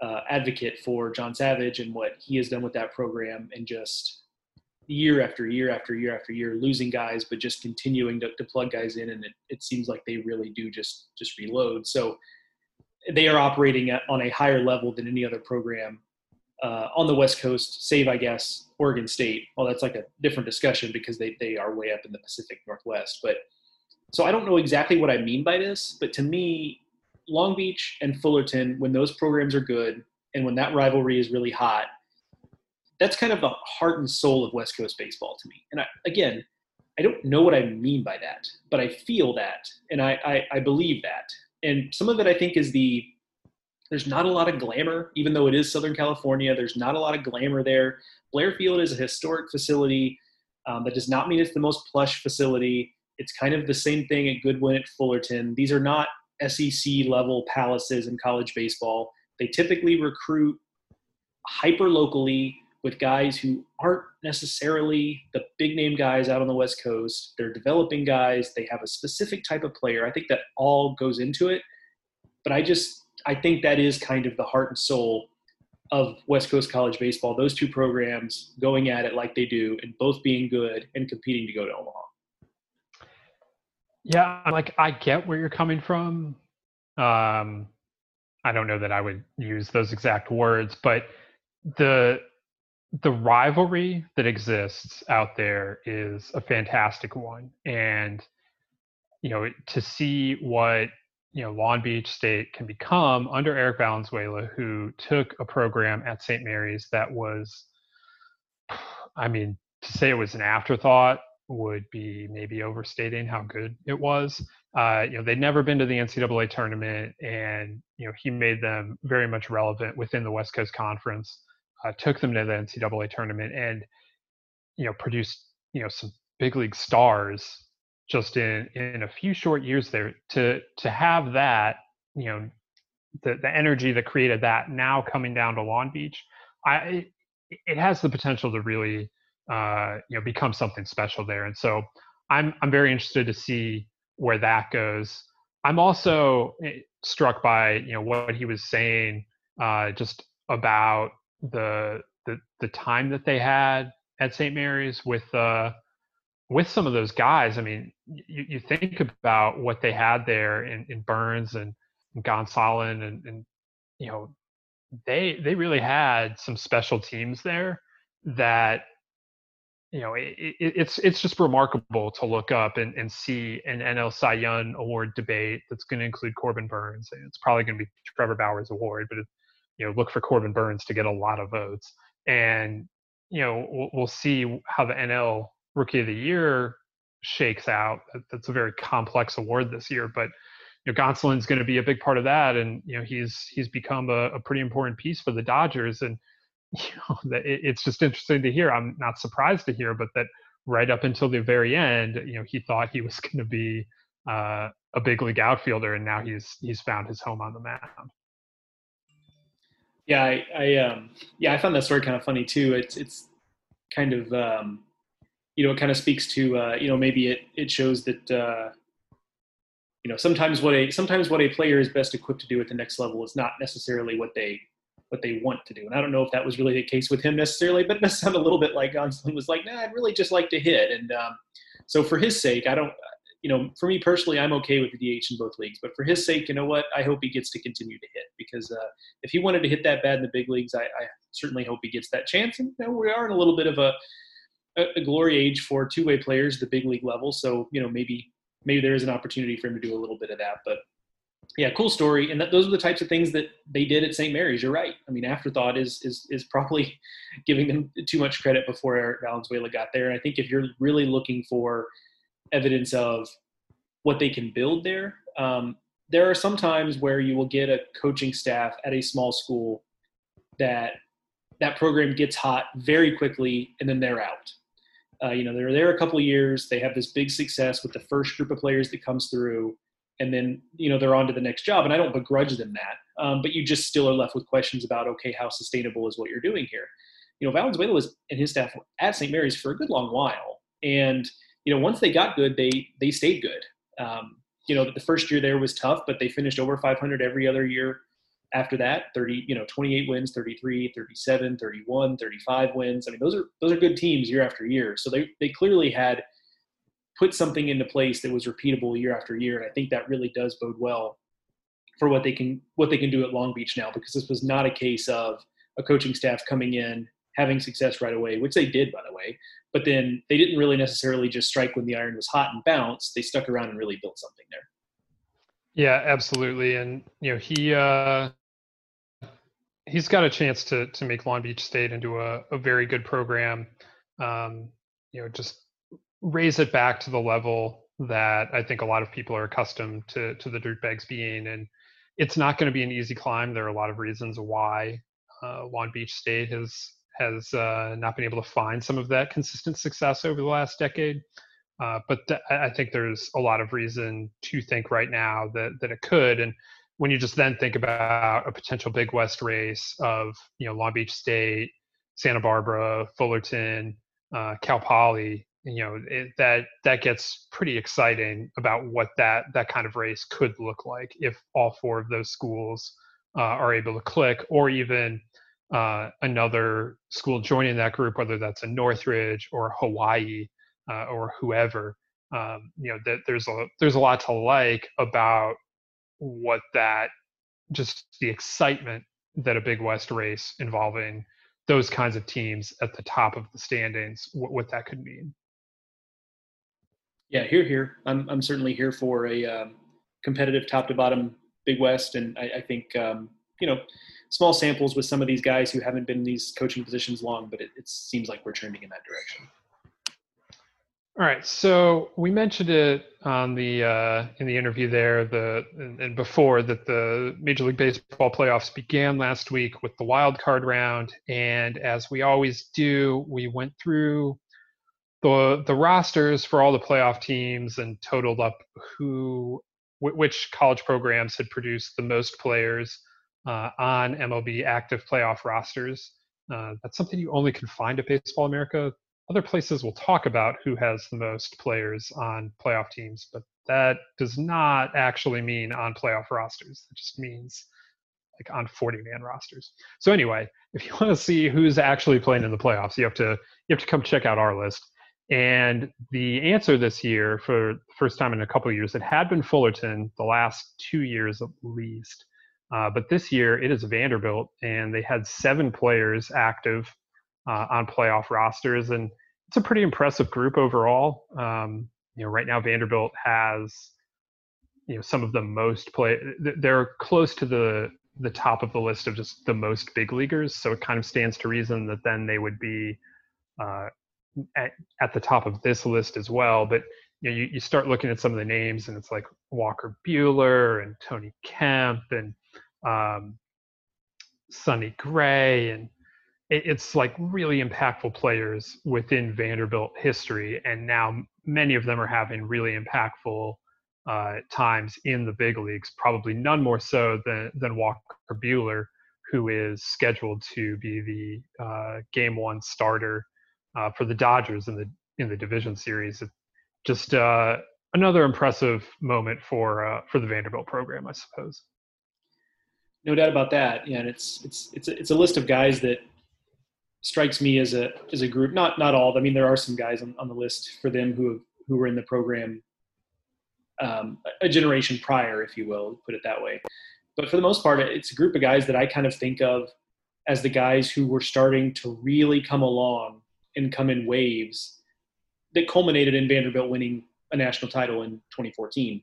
uh, advocate for John Savage and what he has done with that program, and just year after year after year after year, losing guys, but just continuing to, to plug guys in, and it, it seems like they really do just just reload. So they are operating at, on a higher level than any other program uh, on the West Coast, save, I guess, Oregon State. Well, that's like a different discussion because they, they are way up in the Pacific Northwest. But so I don't know exactly what I mean by this, but to me, Long Beach and Fullerton, when those programs are good and when that rivalry is really hot, that's kind of the heart and soul of West Coast baseball to me. And I, again, I don't know what I mean by that, but I feel that and I, I, I believe that and some of it I think is the there's not a lot of glamour, even though it is Southern California. There's not a lot of glamour there. Blair Field is a historic facility. Um, that does not mean it's the most plush facility. It's kind of the same thing at Goodwin at Fullerton. These are not SEC level palaces in college baseball. They typically recruit hyper locally with guys who aren't necessarily the big name guys out on the West Coast. They're developing guys. They have a specific type of player. I think that all goes into it. But I just, I think that is kind of the heart and soul of West Coast college baseball. Those two programs going at it like they do and both being good and competing to go to Omaha. Yeah, like I get where you're coming from Um, I don't know that I would use those exact words, but the the rivalry that exists out there is a fantastic one, and you know to see what you know Long Beach State can become under Eric Valenzuela, who took a program at St. Mary's that was, [SIGHS] I mean, to say it was an afterthought would be maybe overstating how good it was. Uh, you know, they'd never been to the NCAA tournament, and you know he made them very much relevant within the West Coast Conference. Uh, took them to the NCAA tournament, and you know produced you know some big league stars just in in a few short years there. To to have that, you know, the the energy that created that now coming down to Long Beach, I it, it has the potential to really uh, you know become something special there. And so I'm I'm very interested to see where that goes. I'm also eh, struck by you know what he was saying uh, just about the, the the time that they had at St. Mary's with uh, with some of those guys. I mean, you, you think about what they had there in, in Burnes and, Gonsolin and, and you know they they really had some special teams there that you know, it, it, it's it's just remarkable to look up and, and see an NL Cy Young award debate that's going to include Corbin Burnes. It's probably going to be Trevor Bauer's award, but it, you know, look for Corbin Burnes to get a lot of votes. And you know, we'll, we'll see how the NL Rookie of the Year shakes out. That's a very complex award this year, but you know, Gonsolin's going to be a big part of that, and you know, he's he's become a, a pretty important piece for the Dodgers and [LAUGHS] you know, it's just interesting to hear. I'm not surprised to hear, but that right up until the very end, you know, he thought he was [LAUGHS] going to be uh, a big league outfielder, and now he's he's found his home on the mound. Yeah, I, I um, yeah, I found that story kind of funny too. It's it's kind of um, you know, it kind of speaks to uh, you know maybe it it shows that uh, you know sometimes what a sometimes what a player is best equipped to do at the next level is not necessarily what they what they want to do. And I don't know if that was really the case with him necessarily, but it does sound a little bit like Gonsolin was like, nah, I'd really just like to hit. And um, so for his sake, I don't, you know, for me personally, I'm okay with the DH in both leagues. But for his sake, you know what? I hope he gets to continue to hit because uh, if he wanted to hit that bad in the big leagues, I, I certainly hope he gets that chance. And you know, we are in a little bit of a, a glory age for two-way players, the big league level. So you know, maybe maybe there is an opportunity for him to do a little bit of that. But yeah, cool story. And that, those are the types of things that they did at St. Mary's. You're right. I mean, afterthought is is is probably [LAUGHS] giving them too much credit before Eric Valenzuela got there. And I think if you're really looking for evidence of what they can build there, um, there are some times where you will get a coaching staff at a small school that that program gets hot very quickly and then they're out. Uh, you know, they're there a couple years. They have this big success with the first group of players that comes through and then you know they're on to the next job and i don't begrudge them that um, but you just still are left with questions about okay how sustainable is what you're doing here? You know valenzuela was and his staff at st mary's for a good long while and you know once they got good they they stayed good. Um, you know the first year there was tough but they finished over 500 every other year after that 30 you know 28 wins 33 37 31 35 wins. I mean those are those are good teams year after year. So they they clearly had put something into place that was repeatable year after year. And I think that really does bode well for what they can what they can do at Long Beach now, because this was not a case of a coaching staff coming in having success right away, which they did by the way. But then they didn't really necessarily just strike when the iron was hot and bounce. They stuck around and really built something there. Yeah, absolutely. And you know, he uh he's got a chance to to make Long Beach State into a, a very good program. Um, you know, just raise it back to the level that I think a lot of people are accustomed to to the dirtbags being. And it's not going to be an easy climb. There are a lot of reasons why uh, Long Beach State has has uh, not been able to find some of that consistent success over the last decade. Uh, but th- I think there's a lot of reason to think right now that that it could. And when you just then think about a potential Big West race of you know Long Beach State, Santa Barbara, Fullerton, uh, Cal Poly, you know it, that that gets pretty exciting about what that that kind of race could look like if all four of those schools uh, are able to click or even uh, another school joining that group whether that's a northridge or hawaii uh, or whoever um, you know that there's a there's a lot to like about what that just the excitement that a Big West race involving those kinds of teams at the top of the standings, what, what that could mean. Yeah, here, here. I'm I'm certainly here for a um, competitive top to bottom Big West, and I, I think um, you know small samples with some of these guys who haven't been in these coaching positions long, but it, it seems like we're trending in that direction. All right, so we mentioned it on the uh, in the interview there, the and, and, before that the Major League Baseball playoffs began last week with the wild card round, and as we always do, we went through the the rosters for all the playoff teams and totaled up who which college programs had produced the most players uh, on MLB active playoff rosters. Uh, that's something you only can find at Baseball America. Other places will talk about who has the most players on playoff teams, but that does not actually mean on playoff rosters. It just means like on 40 man rosters. So anyway, if you want to see who's actually playing in the playoffs, you have to you have to come check out our list. And the answer this year, for the first time in a couple years, it had been Fullerton the last two years at least. Uh, but this year it is Vanderbilt, and they had seven players active uh, on playoff rosters, and it's a pretty impressive group overall. Um, you know, right now Vanderbilt has you know some of the most play. They're close to the the top of the list of just the most big leaguers, so it kind of stands to reason that then they would be uh, at, at the top of this list as well. But you, know, you, you start looking at some of the names, and it's like Walker Buehler and Tony Kemp and um, Sonny Gray, and it, it's like really impactful players within Vanderbilt history. And now many of them are having really impactful uh, times in the big leagues. Probably none more so than than Walker Buehler, who is scheduled to be the uh, game one starter uh, for the Dodgers in the in the division series. Just uh, another impressive moment for uh, for the Vanderbilt program, I suppose. No doubt about that. Yeah, and it's it's it's a, it's a list of guys that strikes me as a as a group. Not not all. I mean, there are some guys on, on the list for them who have, who were in the program um, a generation prior, if you will, put it that way. But for the most part, it's a group of guys that I kind of think of as the guys who were starting to really come along and come in waves that culminated in Vanderbilt winning a national title in 2014,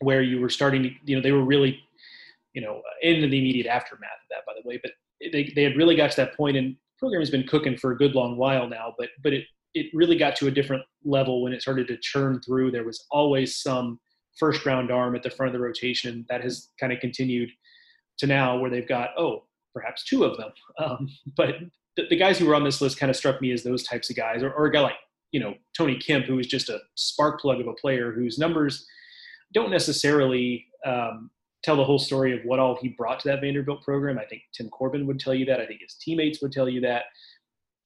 where you were starting to, you know, they were really, you know, in the immediate aftermath of that, by the way, but they, they had really got to that point and program has been cooking for a good long while now, but, but it, it really got to a different level when it started to churn through. There was always some first round arm at the front of the rotation that has kind of continued to now where they've got, oh, perhaps two of them. [LAUGHS] Um, but the, the, guys who were on this list kind of struck me as those types of guys, or, or a guy like you know Tony Kemp, who is just a spark plug of a player whose numbers don't necessarily um, tell the whole story of what all he brought to that Vanderbilt program. I think Tim Corbin would tell you that. I think his teammates would tell you that.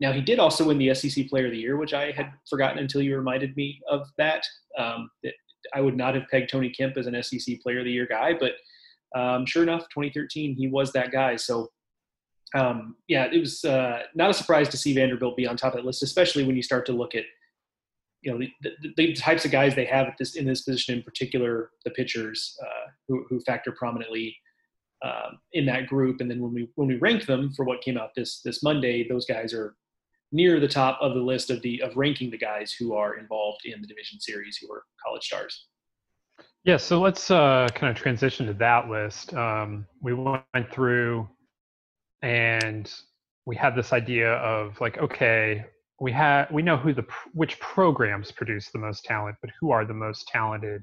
Now he did also win the SEC Player of the Year, which I had forgotten until you reminded me of that. Um, that I would not have pegged Tony Kemp as an SEC Player of the Year guy, but um, sure enough, 2013 he was that guy. So um, yeah, it was uh, not a surprise to see Vanderbilt be on top of that list, especially when you start to look at you know the, the, the types of guys they have at this in this position in particular, the pitchers uh, who, who, factor prominently um, in that group. And then when we when we rank them for what came out this this Monday, those guys are near the top of the list of the of ranking the guys who are involved in the division series who are college stars. Yeah, so let's uh, kind of transition to that list. Um, we went through and we had this idea of like okay we have we know who the which programs produce the most talent but who are the most talented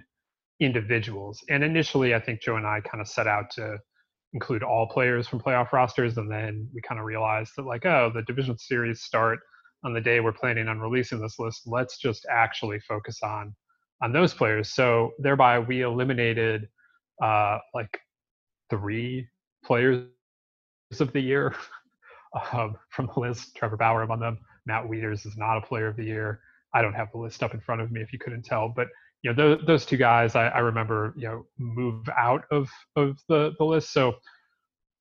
individuals? And initially i think joe and i kind of set out to include all players from playoff rosters and then we kind of realized that like oh the division series start on the day we're planning on releasing this list. Let's just actually focus on on those players. So thereby we eliminated uh like three players of the year [LAUGHS] um, from the list. Trevor Bauer among them. Matt Wieters is not a player of the year. I don't have the list up in front of me if you couldn't tell, but you know those, those two guys I, I, remember you know move out of of the the list. So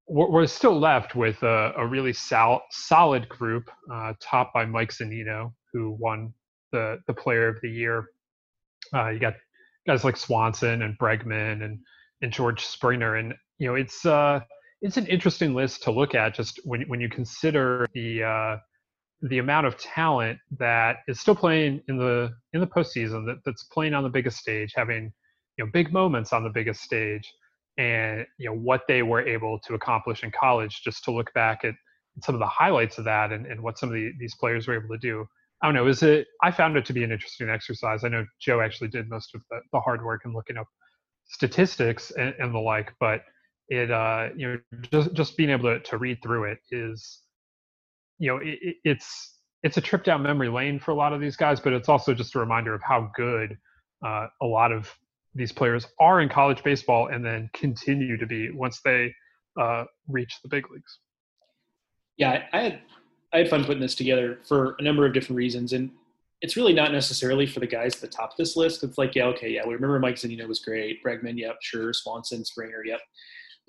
we're, we're still left with a, a really sal- solid group, uh, topped by Mike Zunino, who won the the Player of the Year. Uh, you got guys like Swanson and Bregman and and George Springer. And you know, it's uh, it's an interesting list to look at just when when you consider the uh, the amount of talent that is still playing in the in the postseason that, that's playing on the biggest stage, having you know big moments on the biggest stage, and you know what they were able to accomplish in college. Just to look back at some of the highlights of that and, and what some of the, these players were able to do. I don't know. Is it? I found it to be an interesting exercise. I know Joe actually did most of the, the hard work in looking up statistics and, and the like, but it uh, you know just just being able to, to read through it is you know it, it's it's a trip down memory lane for a lot of these guys, but it's also just a reminder of how good uh, a lot of these players are in college baseball and then continue to be once they uh, reach the big leagues. Yeah, I had I had fun putting this together for a number of different reasons, and it's really not necessarily for the guys at the top of this list. It's like, yeah, okay, yeah, we remember Mike Zunino was great, Bregman, yep, sure, Swanson, Springer, yep.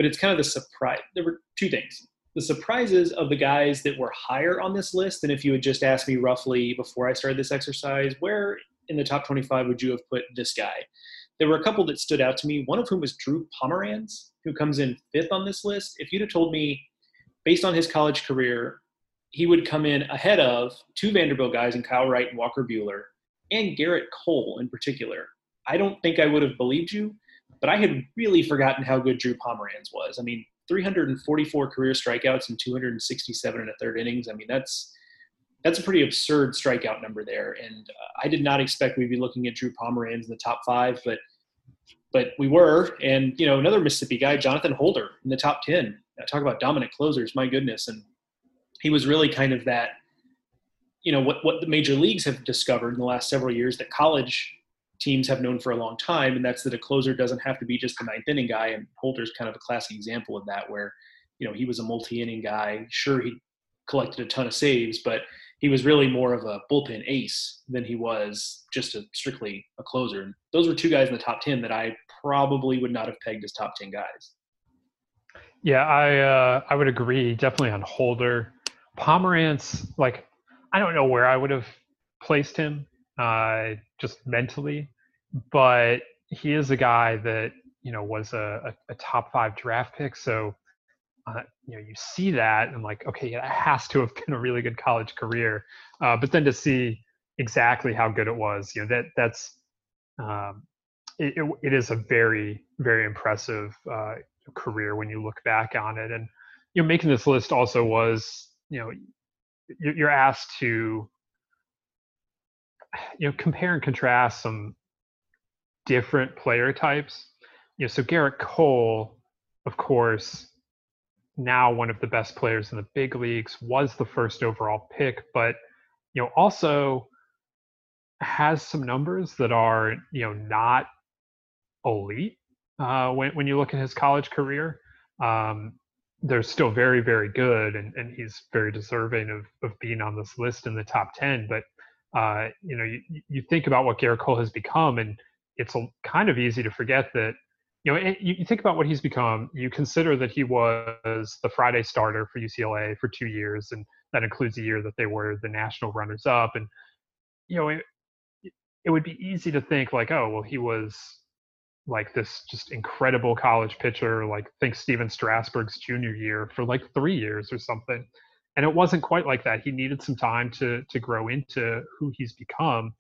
But it's kind of the surprise. There were two things: the surprises of the guys that were higher on this list than if you had just asked me roughly before I started this exercise, where in the top 25 would you have put this guy? There were a couple that stood out to me. One of whom was Drew Pomeranz, who comes in fifth on this list. If you'd have told me, based on his college career, he would come in ahead of two Vanderbilt guys and Kyle Wright and Walker Buehler and Gerrit Cole in particular. I don't think I would have believed you, but I had really forgotten how good Drew Pomeranz was. I mean, 344 career strikeouts and 267 in a third innings. I mean, that's that's a pretty absurd strikeout number there. And uh, I did not expect we'd be looking at Drew Pomeranz in the top five, but but we were. And you know, another Mississippi guy, Jonathan Holder, in the top 10. Now, talk about dominant closers, my goodness. And he was really kind of that you know what what the major leagues have discovered in the last several years that college teams have known for a long time and that's that a closer doesn't have to be just the ninth inning guy and holder's kind of a classic example of that where you know he was a multi-inning guy. Sure he collected a ton of saves but he was really more of a bullpen ace than he was just a strictly a closer. And those were two guys in the top 10 that i probably would not have pegged as top 10 guys. Yeah i uh, i would agree definitely on holder Pomeranz, like I don't know where I would have placed him, uh, just mentally, but he is a guy that you know was a, a, a top five draft pick. So uh, you know you see that and like okay, that has to have [LAUGHS] been a really good college career. Uh, but then to see exactly how good it was, you know that that's um, it, it, it is a very very impressive uh, career when you look back on it and you know making this list also was you know you're asked to you know compare and contrast some different player types you know so Gerrit cole of course now one of the best players in the big leagues was the first overall pick but you know also has some numbers that are you know not elite uh, when when you look at his college career um, they're still very, very good, and, and he's very deserving of, of being on this list in the top 10. But, uh, you know, you, you think about what Gerrit Cole has become, and it's a, kind of easy to forget that, you know, you, you think about what he's become, you consider that he was the Friday starter for UCLA for two years, and that includes a year that they were the national runners up. And, you know, it, it would be easy to think like, oh, well, he was like this just incredible college pitcher, like think Stephen Strasburg's junior year for like three years or something. And it wasn't quite like that. He needed some time to to grow into who he's become.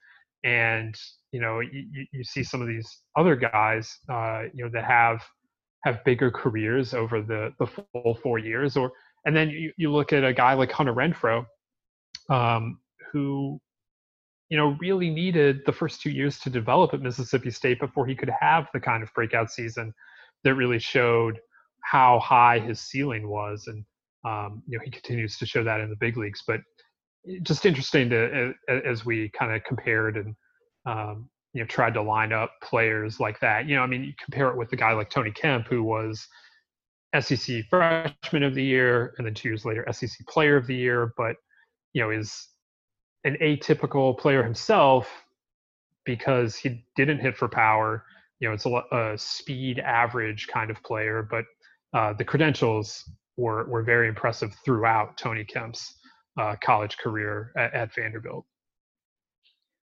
And you know, you, you see some of these other guys, uh, you know, that have have bigger careers over the the full four years. Or and then you, you look at a guy like Hunter Renfroe, um, who you know, really needed the first two years to develop at Mississippi State before he could have the kind of breakout season that really showed how high his ceiling was. And, um, you know, he continues to show that in the big leagues. But just interesting to, as we kind of compared and, um, you know, tried to line up players like that. You know, I mean, you compare it with a guy like Tony Kemp, who was SEC Freshman of the Year, and then two years later SEC Player of the Year, but you know is an atypical player himself because he didn't hit for power. You know, it's a, a speed average kind of player, but uh, the credentials were were very impressive throughout Tony Kemp's uh, college career at, at, Vanderbilt.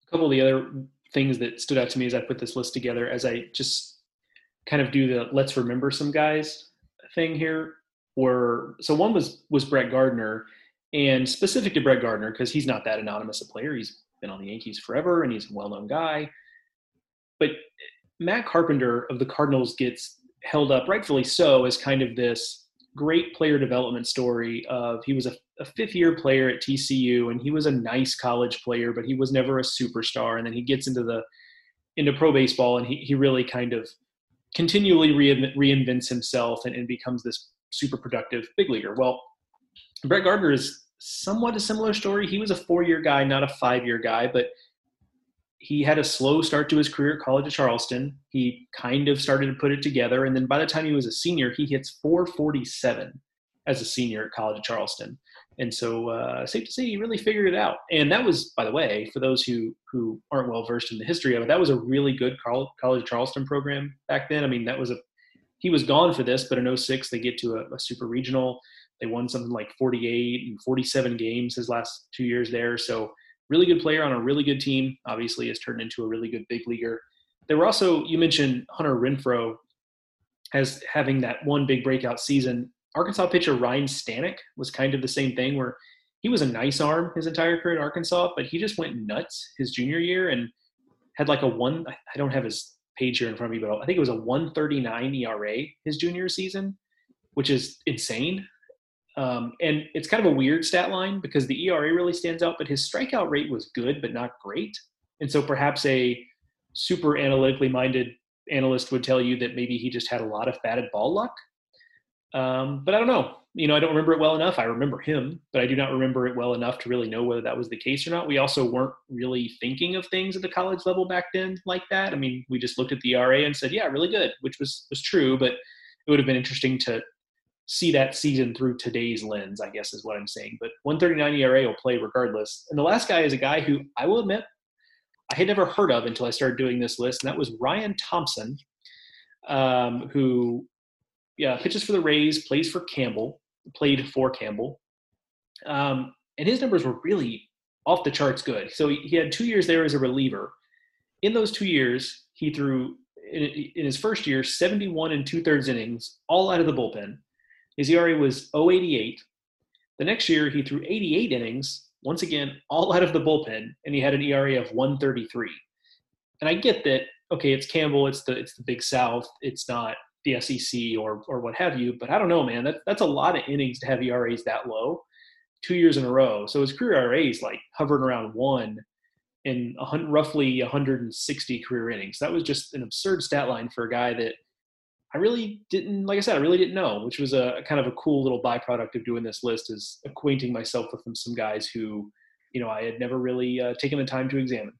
A couple of the other things that stood out to me as I put this list together, as I just kind of do the let's remember some guys thing here were so one was was Brett Gardner, and specific to Brett Gardner because he's not that anonymous a player. He's been on the Yankees forever and he's a well-known guy. But Matt Carpenter of the Cardinals gets held up, rightfully so, as kind of this great player development story of he was a, a fifth year player at TCU and he was a nice college player, but he was never a superstar. And then he gets into the into pro baseball and he, he really kind of continually reinvents himself and, and becomes this super productive big leaguer. Well, Brett Gardner is somewhat a similar story. He was a four year guy, not a five year guy, but he had a slow start to his career at College of Charleston. He kind of started to put it together. And then by the time he was a senior, he hits 447 as a senior at College of Charleston. And so, uh, safe to say, he really figured it out. And that was, by the way, for those who who aren't well versed in the history of it, that was a really good College of Charleston program back then. I mean, that was a he was gone for this, but in 06, they get to a, a super regional. They won something like 48 and 47 games his last two years there. So really good player on a really good team. Obviously, has turned into a really good big leaguer. There were also you mentioned Hunter Renfroe as having that one big breakout season. Arkansas pitcher Ryan Stanek was kind of the same thing where he was a nice arm his entire career in Arkansas, but he just went nuts his junior year and had like a one. I don't have his page here in front of me, but I think it was a 139 ERA his junior season, which is insane. Um, and it's kind of a weird stat line because the ERA really stands out, but his strikeout rate was good, but not great. And so perhaps a super analytically minded analyst would tell you that maybe he just had a lot of batted ball luck. Um, but I don't know. You know, I don't remember it well enough. I remember him, but I do not remember it well enough to really know whether that was the case or not. We also weren't really thinking of things at the college level back then like that. I mean, we just looked at the ERA and said, "Yeah, really good," which was was true. But it would have been interesting to see that season through today's lens, I guess is what I'm saying. But 139 ERA will play regardless. And the last guy is a guy who I will admit I had never heard of until I started doing this list, and that was Ryan Thompson, um, who yeah pitches for the Rays, plays for Campbell, played for Campbell, um, and his numbers were really off the charts good. So he, he had two years there as a reliever. In those two years, he threw in, in his first year 71 and two thirds innings, all out of the bullpen. His ERA was 088. The next year, he threw 88 innings, once again, all out of the bullpen, and he had an ERA of 133. And I get that, okay, it's Campbell, it's the it's the Big South, it's not the SEC or or what have you, but I don't know, man. That, that's a lot of innings to have ERAs that low, two years in a row. So his career ERA is like hovering around one in a, roughly 160 career innings. That was just an absurd stat line for a guy that – I really didn't, like I said, I really didn't know, which was a kind of a cool little byproduct of doing this list is acquainting myself with some guys who, you know, I had never really uh, taken the time to examine.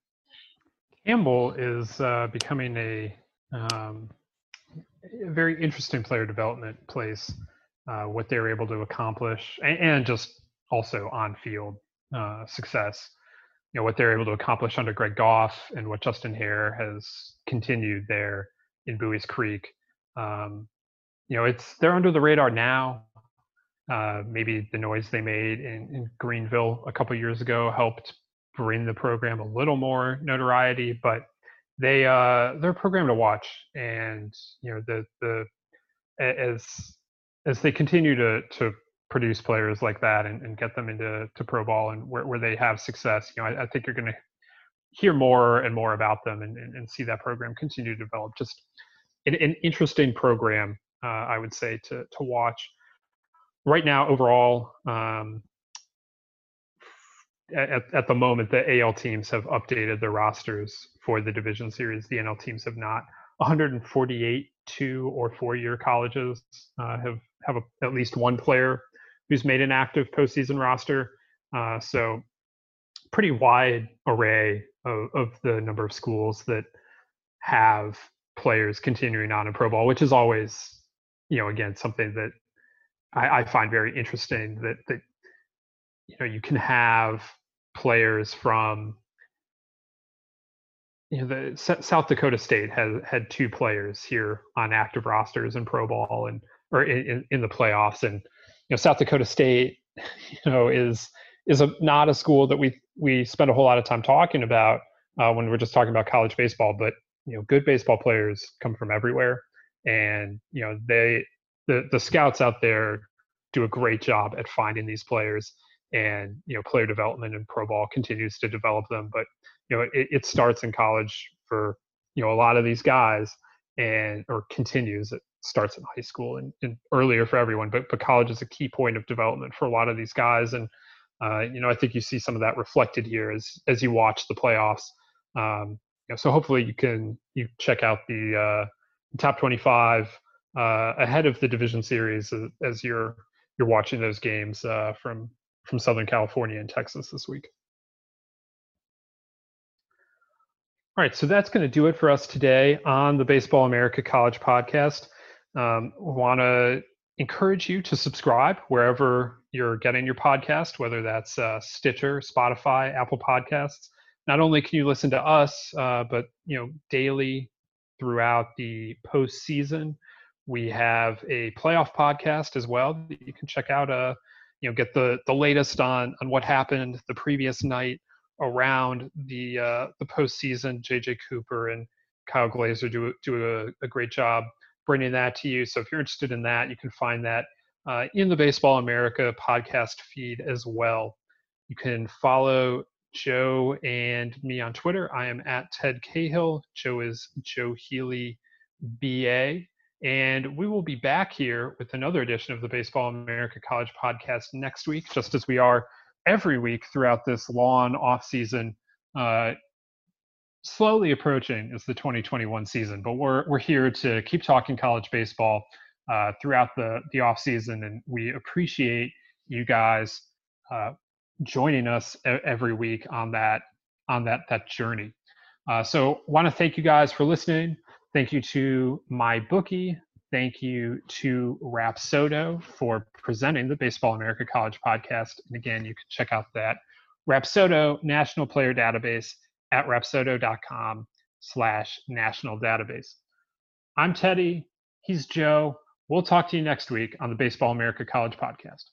Campbell is uh, becoming a, um, a, very interesting player development place. Uh, what they were able to accomplish, and, and just also on-field uh, success. You know what they're able to accomplish under Greg Goff and what Justin Haire has continued there in Buies Creek. Um, you know, it's they're under the radar now. Uh, maybe the noise they made in, in Greenville a couple years ago helped bring the program a little more notoriety, but they uh, they're a program to watch, and you know the the as as they continue to to produce players like that and, and get them into to pro ball and where, where they have success, you know, I, I think you're going to hear more and more about them and, and, and see that program continue to develop. Just an, an interesting program, uh, I would say, to to watch. Right now, overall, um, at, at the moment, the AL teams have updated their rosters for the division series. The NL teams have not. 148 two or four year colleges uh, have have a, at least one player who's made an active postseason roster. Uh, so pretty wide array of, of the number of schools that have players continuing on in pro ball, which is always, you know, again something that I, I find very interesting. That that you know you can have players from you know the South Dakota State has had two players here on active rosters in pro ball and or in, in the playoffs, and you know South Dakota State, [LAUGHS] you know, is is a, not a school that we we spend a whole lot of time talking about uh, when we're just talking about college baseball, but you know, good baseball players come from everywhere. and you know they the the scouts out there do a great job at finding these players and you know player development and pro ball continues to develop them but you know it, it starts in college for you know a lot of these guys and or continues it starts in high school and, and earlier for everyone but but college is a key point of development for a lot of these guys and uh, you know i think you see some of that reflected here as as you watch the playoffs um, know, so hopefully you can you check out the uh, top 25 uh, ahead of the division series as, as you're you're watching those games uh, from from Southern California and Texas this week. All right, so that's going to do it for us today on the Baseball America College podcast. Um, Want to encourage you to subscribe wherever you're getting your podcast, whether that's uh, Stitcher, Spotify, Apple Podcasts. Not only can you listen to us, uh, but you know daily throughout the postseason. We have a playoff podcast as well that you can check out. Uh, you know, get the the latest on on what happened the previous night around the uh, the postseason. JJ Cooper and Kyle Glaser do do a, a great job bringing that to you. So if you're interested in that, you can find that uh, in the Baseball America podcast feed as well. You can follow Joe and me on Twitter. I am at Ted Cahill. Joe is Joe Healy BA. And we will be back here with another edition of the Baseball America College podcast next week, just as we are every week throughout this long off season. Uh, slowly approaching is the 2021 season, but we're we're here to keep talking college baseball uh, throughout the the off season, and we appreciate you guys uh, joining us every week on that on that that journey. Uh, so, want to thank you guys for listening. Thank you to MyBookie. Thank you to Rapsodo for presenting the Baseball America College podcast. And again, you can check out that Rapsodo National Player Database at rapsodo.com slash national database. I'm Teddy. He's Joe. We'll talk to you next week on the Baseball America College podcast.